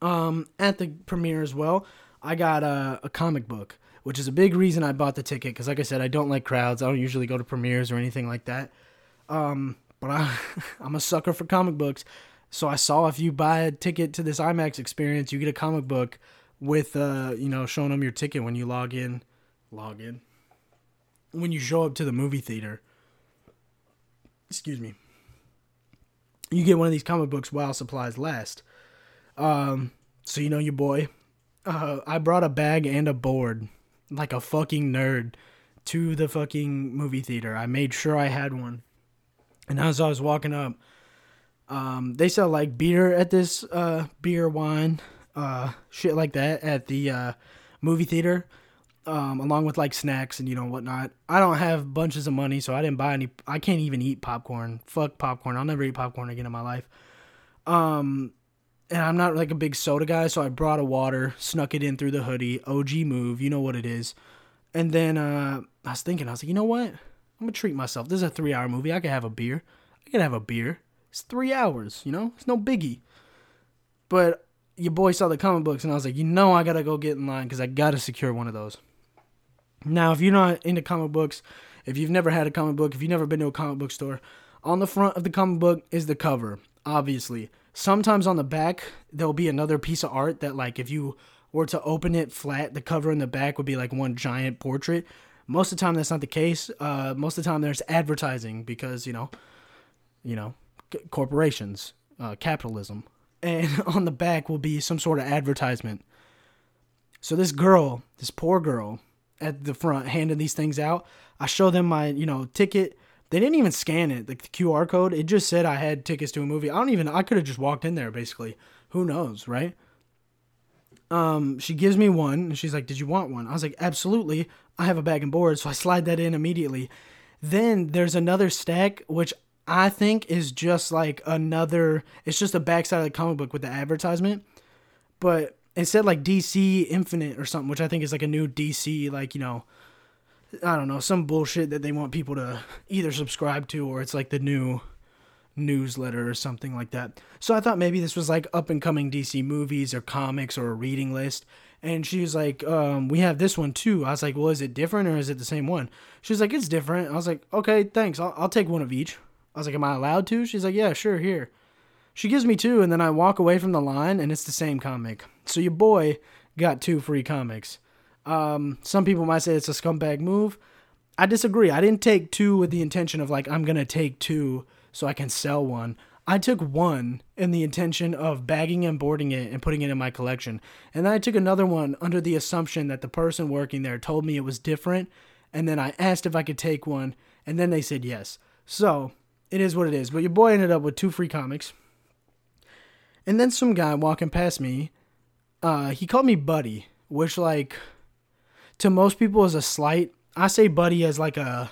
Um, at the premiere as well, I got a, a comic book, which is a big reason I bought the ticket. Because, like I said, I don't like crowds. I don't usually go to premieres or anything like that. Um, but I, <laughs> I'm a sucker for comic books. So I saw if you buy a ticket to this IMAX experience, you get a comic book with, uh, you know, showing them your ticket when you log in. Log in. When you show up to the movie theater. Excuse me. You get one of these comic books while supplies last. Um, so you know your boy. Uh, I brought a bag and a board, like a fucking nerd, to the fucking movie theater. I made sure I had one. And as I was walking up, um, they sell like beer at this uh, beer, wine, uh, shit like that at the uh, movie theater, um, along with like snacks and you know whatnot. I don't have bunches of money, so I didn't buy any. I can't even eat popcorn. Fuck popcorn. I'll never eat popcorn again in my life. Um, and I'm not like a big soda guy, so I brought a water, snuck it in through the hoodie. OG move, you know what it is. And then uh, I was thinking, I was like, you know what? I'm gonna treat myself. This is a three hour movie. I can have a beer. I can have a beer. It's three hours, you know? It's no biggie. But your boy saw the comic books, and I was like, you know, I gotta go get in line because I gotta secure one of those. Now, if you're not into comic books, if you've never had a comic book, if you've never been to a comic book store, on the front of the comic book is the cover, obviously. Sometimes on the back there'll be another piece of art that like if you were to open it flat, the cover in the back would be like one giant portrait. Most of the time that's not the case. Uh, most of the time there's advertising because you know, you know, c- corporations, uh, capitalism, and <laughs> on the back will be some sort of advertisement. So this girl, this poor girl, at the front handing these things out, I show them my you know ticket they didn't even scan it, like the QR code. It just said I had tickets to a movie. I don't even. I could have just walked in there. Basically, who knows, right? Um, she gives me one, and she's like, "Did you want one?" I was like, "Absolutely." I have a bag and board, so I slide that in immediately. Then there's another stack, which I think is just like another. It's just a backside of the comic book with the advertisement, but it said like DC Infinite or something, which I think is like a new DC like you know I don't know, some bullshit that they want people to either subscribe to or it's like the new newsletter or something like that. So I thought maybe this was like up and coming DC movies or comics or a reading list. And she was like, um, we have this one too. I was like, well, is it different or is it the same one? She was like, it's different. I was like, okay, thanks. I'll, I'll take one of each. I was like, am I allowed to? She's like, yeah, sure, here. She gives me two, and then I walk away from the line, and it's the same comic. So your boy got two free comics. Um, some people might say it's a scumbag move. I disagree. I didn't take two with the intention of like I'm gonna take two so I can sell one. I took one in the intention of bagging and boarding it and putting it in my collection. And then I took another one under the assumption that the person working there told me it was different. And then I asked if I could take one, and then they said yes. So it is what it is. But your boy ended up with two free comics. And then some guy walking past me, uh, he called me Buddy, which like to most people is a slight. I say buddy as like a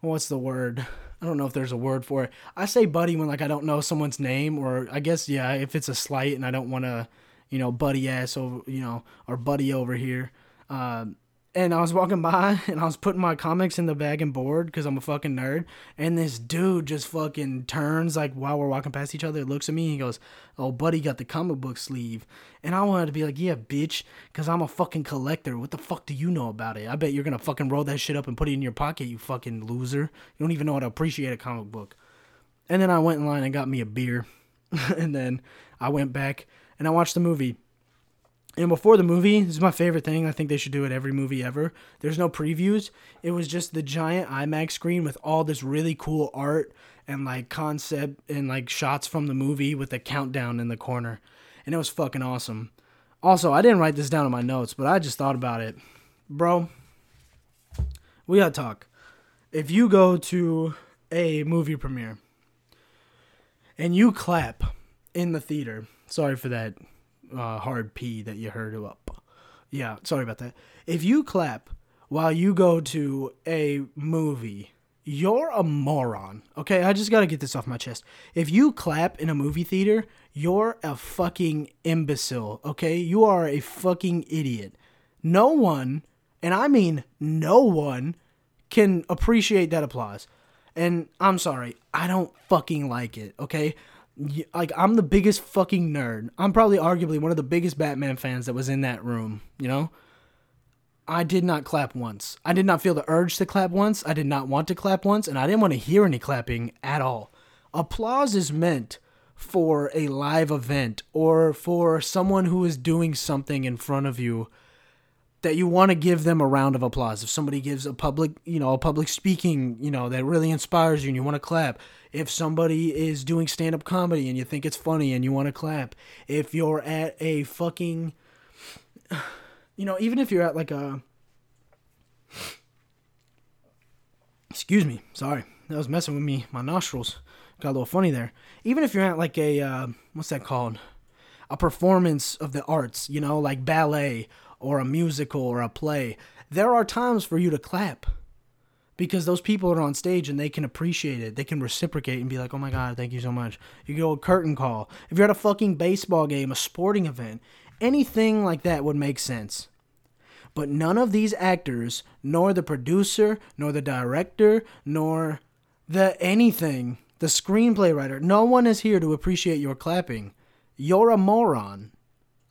what's the word? I don't know if there's a word for it. I say buddy when like I don't know someone's name or I guess yeah, if it's a slight and I don't want to, you know, buddy ass over, you know, or buddy over here. Uh, and I was walking by <laughs> and I was putting my comics in the bag and board because I'm a fucking nerd. And this dude just fucking turns like while we're walking past each other, looks at me. And he goes, "Oh, buddy, got the comic book sleeve." And I wanted to be like, "Yeah, bitch," because I'm a fucking collector. What the fuck do you know about it? I bet you're gonna fucking roll that shit up and put it in your pocket, you fucking loser. You don't even know how to appreciate a comic book. And then I went in line and got me a beer, <laughs> and then I went back and I watched the movie. And before the movie, this is my favorite thing. I think they should do it every movie ever. There's no previews. It was just the giant IMAX screen with all this really cool art and like concept and like shots from the movie with a countdown in the corner. And it was fucking awesome. Also, I didn't write this down in my notes, but I just thought about it. Bro, we gotta talk. If you go to a movie premiere and you clap in the theater, sorry for that uh, hard P that you heard up. Yeah, sorry about that. If you clap while you go to a movie, you're a moron. Okay, I just gotta get this off my chest. If you clap in a movie theater, you're a fucking imbecile. Okay, you are a fucking idiot. No one, and I mean no one, can appreciate that applause. And I'm sorry, I don't fucking like it. Okay, like I'm the biggest fucking nerd. I'm probably arguably one of the biggest Batman fans that was in that room, you know? I did not clap once. I did not feel the urge to clap once. I did not want to clap once, and I didn't want to hear any clapping at all. Applause is meant for a live event or for someone who is doing something in front of you that you want to give them a round of applause. If somebody gives a public, you know, a public speaking, you know, that really inspires you and you want to clap. If somebody is doing stand up comedy and you think it's funny and you want to clap. If you're at a fucking, <sighs> you know, even if you're at like a, excuse me, sorry, that was messing with me, my nostrils got a little funny there. Even if you're at like a, uh, what's that called? A performance of the arts, you know, like ballet or a musical or a play, there are times for you to clap because those people are on stage and they can appreciate it. They can reciprocate and be like, oh my God, thank you so much. You go a curtain call. If you're at a fucking baseball game, a sporting event, anything like that would make sense. But none of these actors, nor the producer, nor the director, nor the anything, the screenplay writer, no one is here to appreciate your clapping. You're a moron.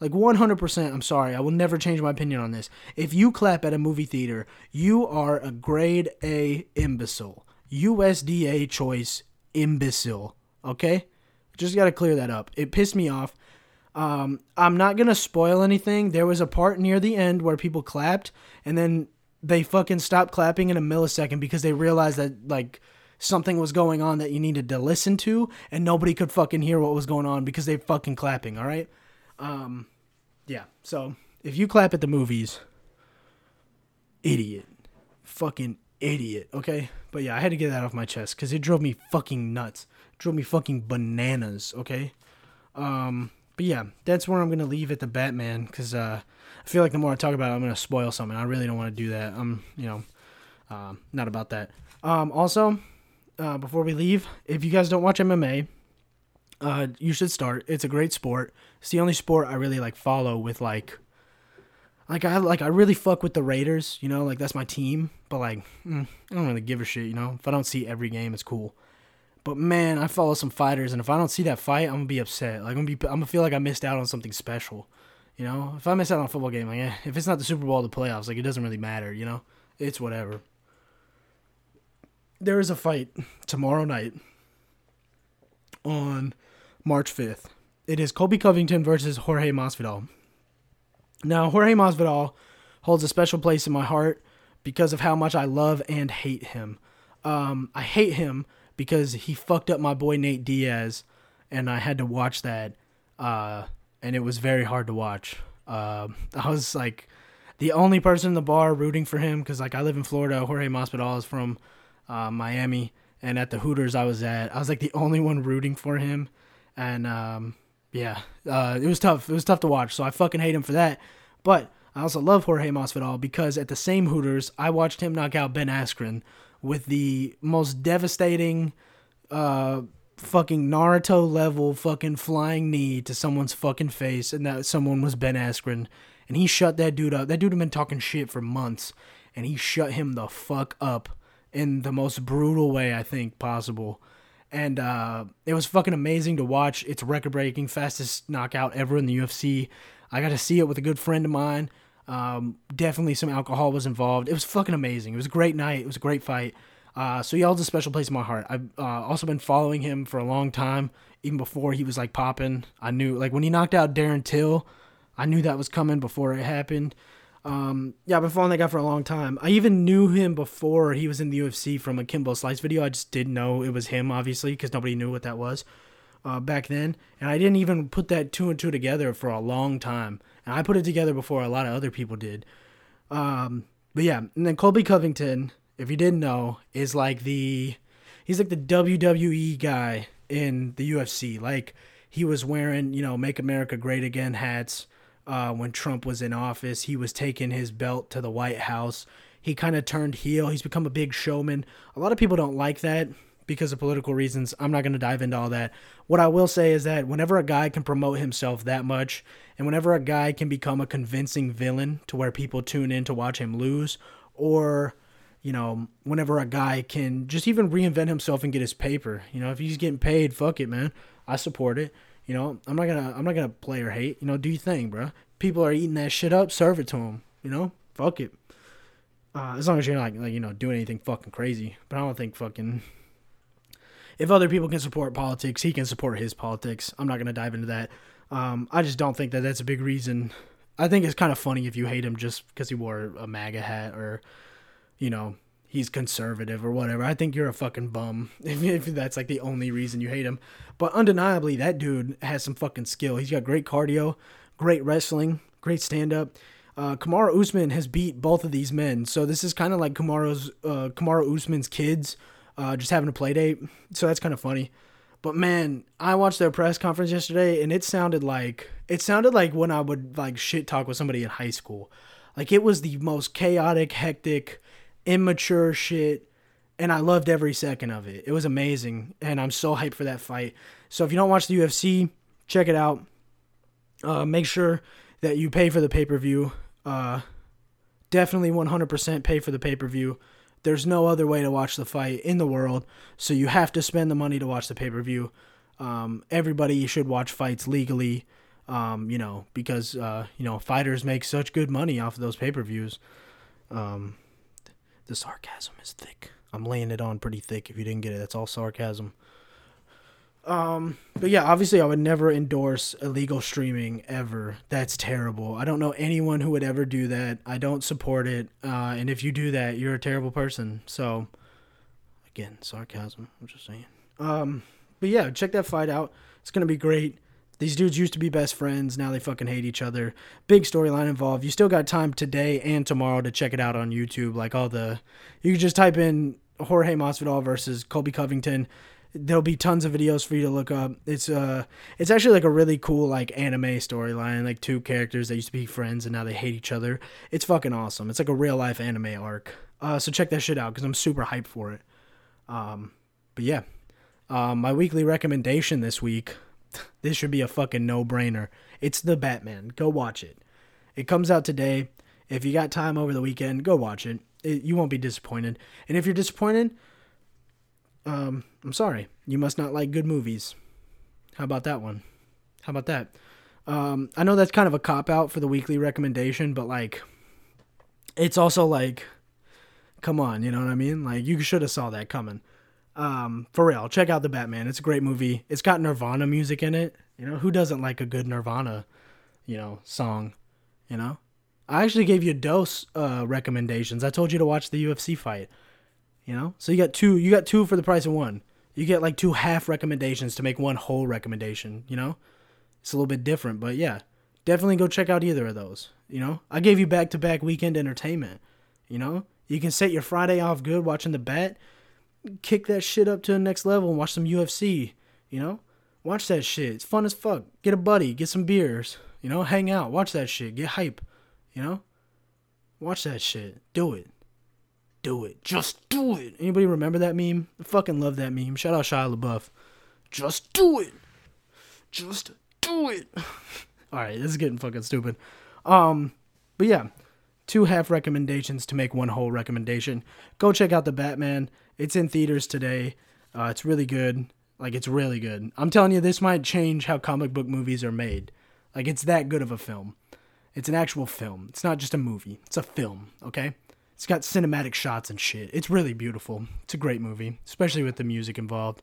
Like 100%, I'm sorry, I will never change my opinion on this. If you clap at a movie theater, you are a grade A imbecile. USDA choice imbecile. Okay? Just got to clear that up. It pissed me off. Um, I'm not going to spoil anything. There was a part near the end where people clapped, and then they fucking stopped clapping in a millisecond because they realized that, like, something was going on that you needed to listen to, and nobody could fucking hear what was going on because they fucking clapping, all right? Um, yeah. So if you clap at the movies, idiot, fucking idiot. Okay. But yeah, I had to get that off my chest because it drove me fucking nuts. It drove me fucking bananas. Okay. Um. But yeah, that's where I'm gonna leave it. The Batman, because uh, I feel like the more I talk about it, I'm gonna spoil something. I really don't want to do that. I'm, you know, um, not about that. Um. Also, uh, before we leave, if you guys don't watch MMA, uh, you should start. It's a great sport. It's the only sport I really like follow with like, like I like I really fuck with the Raiders. You know, like that's my team. But like, mm, I don't really give a shit. You know, if I don't see every game, it's cool. But man, I follow some fighters, and if I don't see that fight, I'm gonna be upset. Like I'm gonna be, I'm gonna feel like I missed out on something special. You know, if I miss out on a football game, like eh, if it's not the Super Bowl, the playoffs, like it doesn't really matter. You know, it's whatever. There is a fight tomorrow night on March 5th. It is Colby Covington versus Jorge Masvidal. Now, Jorge Masvidal holds a special place in my heart because of how much I love and hate him. Um, I hate him because he fucked up my boy Nate Diaz, and I had to watch that, uh, and it was very hard to watch. Uh, <laughs> I was like the only person in the bar rooting for him because like I live in Florida. Jorge Masvidal is from uh, Miami, and at the Hooters I was at, I was like the only one rooting for him and um, yeah, uh, it was tough. It was tough to watch. So I fucking hate him for that. But I also love Jorge Masvidal because at the same Hooters, I watched him knock out Ben Askren with the most devastating, uh, fucking Naruto level fucking flying knee to someone's fucking face, and that someone was Ben Askren. and he shut that dude up. That dude had been talking shit for months, and he shut him the fuck up in the most brutal way I think possible. And uh, it was fucking amazing to watch. It's record breaking, fastest knockout ever in the UFC. I got to see it with a good friend of mine. Um, definitely some alcohol was involved. It was fucking amazing. It was a great night. It was a great fight. Uh, so holds a special place in my heart. I've uh, also been following him for a long time, even before he was like popping. I knew like when he knocked out Darren Till, I knew that was coming before it happened. Um, yeah, I've been following that guy for a long time. I even knew him before he was in the UFC from a Kimbo Slice video. I just didn't know it was him, obviously, because nobody knew what that was uh, back then. And I didn't even put that two and two together for a long time. And I put it together before a lot of other people did. Um, but yeah, and then Colby Covington, if you didn't know, is like the he's like the WWE guy in the UFC. Like he was wearing, you know, "Make America Great Again" hats uh, when Trump was in office. He was taking his belt to the White House. He kind of turned heel. He's become a big showman. A lot of people don't like that because of political reasons. I'm not going to dive into all that. What I will say is that whenever a guy can promote himself that much, and whenever a guy can become a convincing villain to where people tune in to watch him lose, or you know, whenever a guy can just even reinvent himself and get his paper, you know, if he's getting paid, fuck it, man. I support it. You know, I'm not gonna I'm not gonna play or hate. You know, do your thing, bro. People are eating that shit up. Serve it to them. You know, fuck it. Uh, as long as you're not like you know doing anything fucking crazy. But I don't think fucking. If other people can support politics, he can support his politics. I'm not gonna dive into that. Um, I just don't think that that's a big reason. I think it's kind of funny if you hate him just because he wore a MAGA hat or, you know, he's conservative or whatever. I think you're a fucking bum <laughs> if, if that's like the only reason you hate him. But undeniably, that dude has some fucking skill. He's got great cardio, great wrestling, great stand up. Uh, Kamaru Usman has beat both of these men, so this is kind of like Kamara's uh, Kamaru Usman's kids uh, just having a play date. So that's kind of funny. But man, I watched their press conference yesterday, and it sounded like it sounded like when I would like shit talk with somebody in high school. Like it was the most chaotic, hectic immature shit and I loved every second of it. It was amazing, and I'm so hyped for that fight. So if you don't watch the UFC, check it out. Uh, make sure that you pay for the pay per view. Uh, definitely 100% pay for the pay per view. There's no other way to watch the fight in the world, so you have to spend the money to watch the pay per view. Um, everybody should watch fights legally, um, you know, because uh, you know fighters make such good money off of those pay per views. Um, the sarcasm is thick. I'm laying it on pretty thick. If you didn't get it, that's all sarcasm. Um, but yeah, obviously, I would never endorse illegal streaming ever. That's terrible. I don't know anyone who would ever do that. I don't support it. Uh, and if you do that, you're a terrible person. So, again, sarcasm. I'm just saying. Um, but yeah, check that fight out. It's gonna be great. These dudes used to be best friends. Now they fucking hate each other. Big storyline involved. You still got time today and tomorrow to check it out on YouTube. Like all the, you can just type in Jorge Masvidal versus Colby Covington. There'll be tons of videos for you to look up. It's uh, it's actually like a really cool like anime storyline. Like two characters that used to be friends and now they hate each other. It's fucking awesome. It's like a real life anime arc. Uh, so check that shit out because I'm super hyped for it. Um, but yeah, um, my weekly recommendation this week this should be a fucking no brainer. It's The Batman. Go watch it. It comes out today. If you got time over the weekend, go watch it. it you won't be disappointed. And if you're disappointed, um, I'm sorry. You must not like good movies. How about that one? How about that? Um, I know that's kind of a cop out for the weekly recommendation, but like, it's also like, come on, you know what I mean? Like, you should have saw that coming. Um, for real, check out the Batman. It's a great movie. It's got Nirvana music in it. You know, who doesn't like a good Nirvana, you know, song? You know, I actually gave you dose uh, recommendations. I told you to watch the UFC fight. You know, so you got two. You got two for the price of one. You get like two half recommendations to make one whole recommendation. You know, it's a little bit different, but yeah, definitely go check out either of those. You know, I gave you back to back weekend entertainment. You know, you can set your Friday off good watching the bet kick that shit up to the next level and watch some UFC. You know, watch that shit. It's fun as fuck. Get a buddy, get some beers. You know, hang out, watch that shit, get hype. You know, watch that shit. Do it. Do it. Just do it. Anybody remember that meme? I fucking love that meme. Shout out Shia LaBeouf. Just do it. Just do it. <laughs> All right, this is getting fucking stupid. Um, but yeah, two half recommendations to make one whole recommendation. Go check out the Batman. It's in theaters today. Uh, it's really good. Like it's really good. I'm telling you, this might change how comic book movies are made. Like it's that good of a film. It's an actual film. It's not just a movie. It's a film. Okay. It's got cinematic shots and shit. It's really beautiful. It's a great movie, especially with the music involved.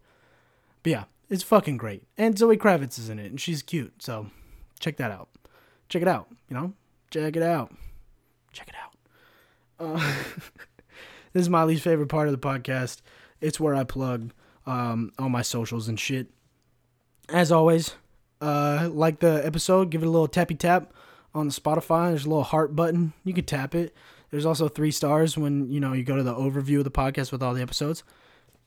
But yeah, it's fucking great. And Zoe Kravitz is in it, and she's cute. So check that out. Check it out. You know, check it out. Check it out. Uh, <laughs> this is my least favorite part of the podcast. It's where I plug um, all my socials and shit. As always, uh, like the episode, give it a little tappy tap on the Spotify. There's a little heart button. You can tap it. There's also three stars when you know you go to the overview of the podcast with all the episodes.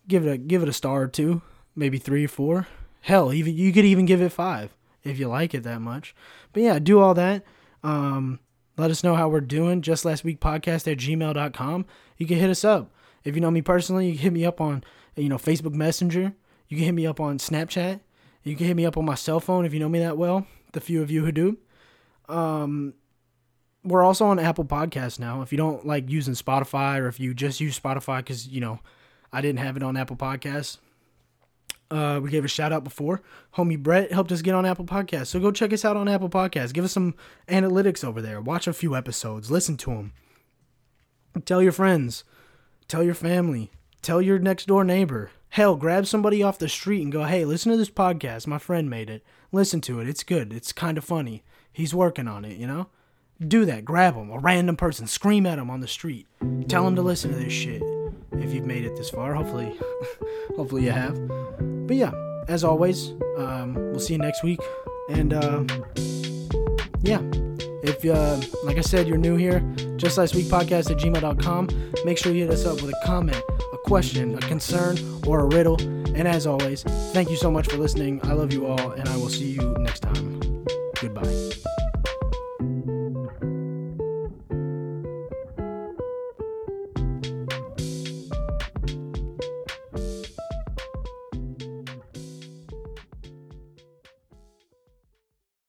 Give it a give it a star or two, maybe three or four. Hell, even you could even give it five if you like it that much. But yeah, do all that. Um, let us know how we're doing. Just last week podcast at gmail.com. You can hit us up. If you know me personally, you can hit me up on you know Facebook Messenger. You can hit me up on Snapchat. You can hit me up on my cell phone if you know me that well. The few of you who do. Um, we're also on Apple Podcasts now. If you don't like using Spotify or if you just use Spotify because, you know, I didn't have it on Apple Podcasts. Uh, we gave a shout out before. Homie Brett helped us get on Apple Podcasts. So go check us out on Apple Podcasts. Give us some analytics over there. Watch a few episodes. Listen to them. Tell your friends. Tell your family. Tell your next door neighbor. Hell, grab somebody off the street and go, hey, listen to this podcast. My friend made it. Listen to it. It's good. It's kind of funny. He's working on it, you know? Do that. Grab him. A random person. Scream at him on the street. Tell him to listen to this shit. If you've made it this far, hopefully, <laughs> hopefully you have. But yeah, as always, um, we'll see you next week. And uh, yeah, if uh, like I said, you're new here, just last week podcast at gmail.com. Make sure you hit us up with a comment, a question, a concern, or a riddle. And as always, thank you so much for listening. I love you all, and I will see you next time. Goodbye.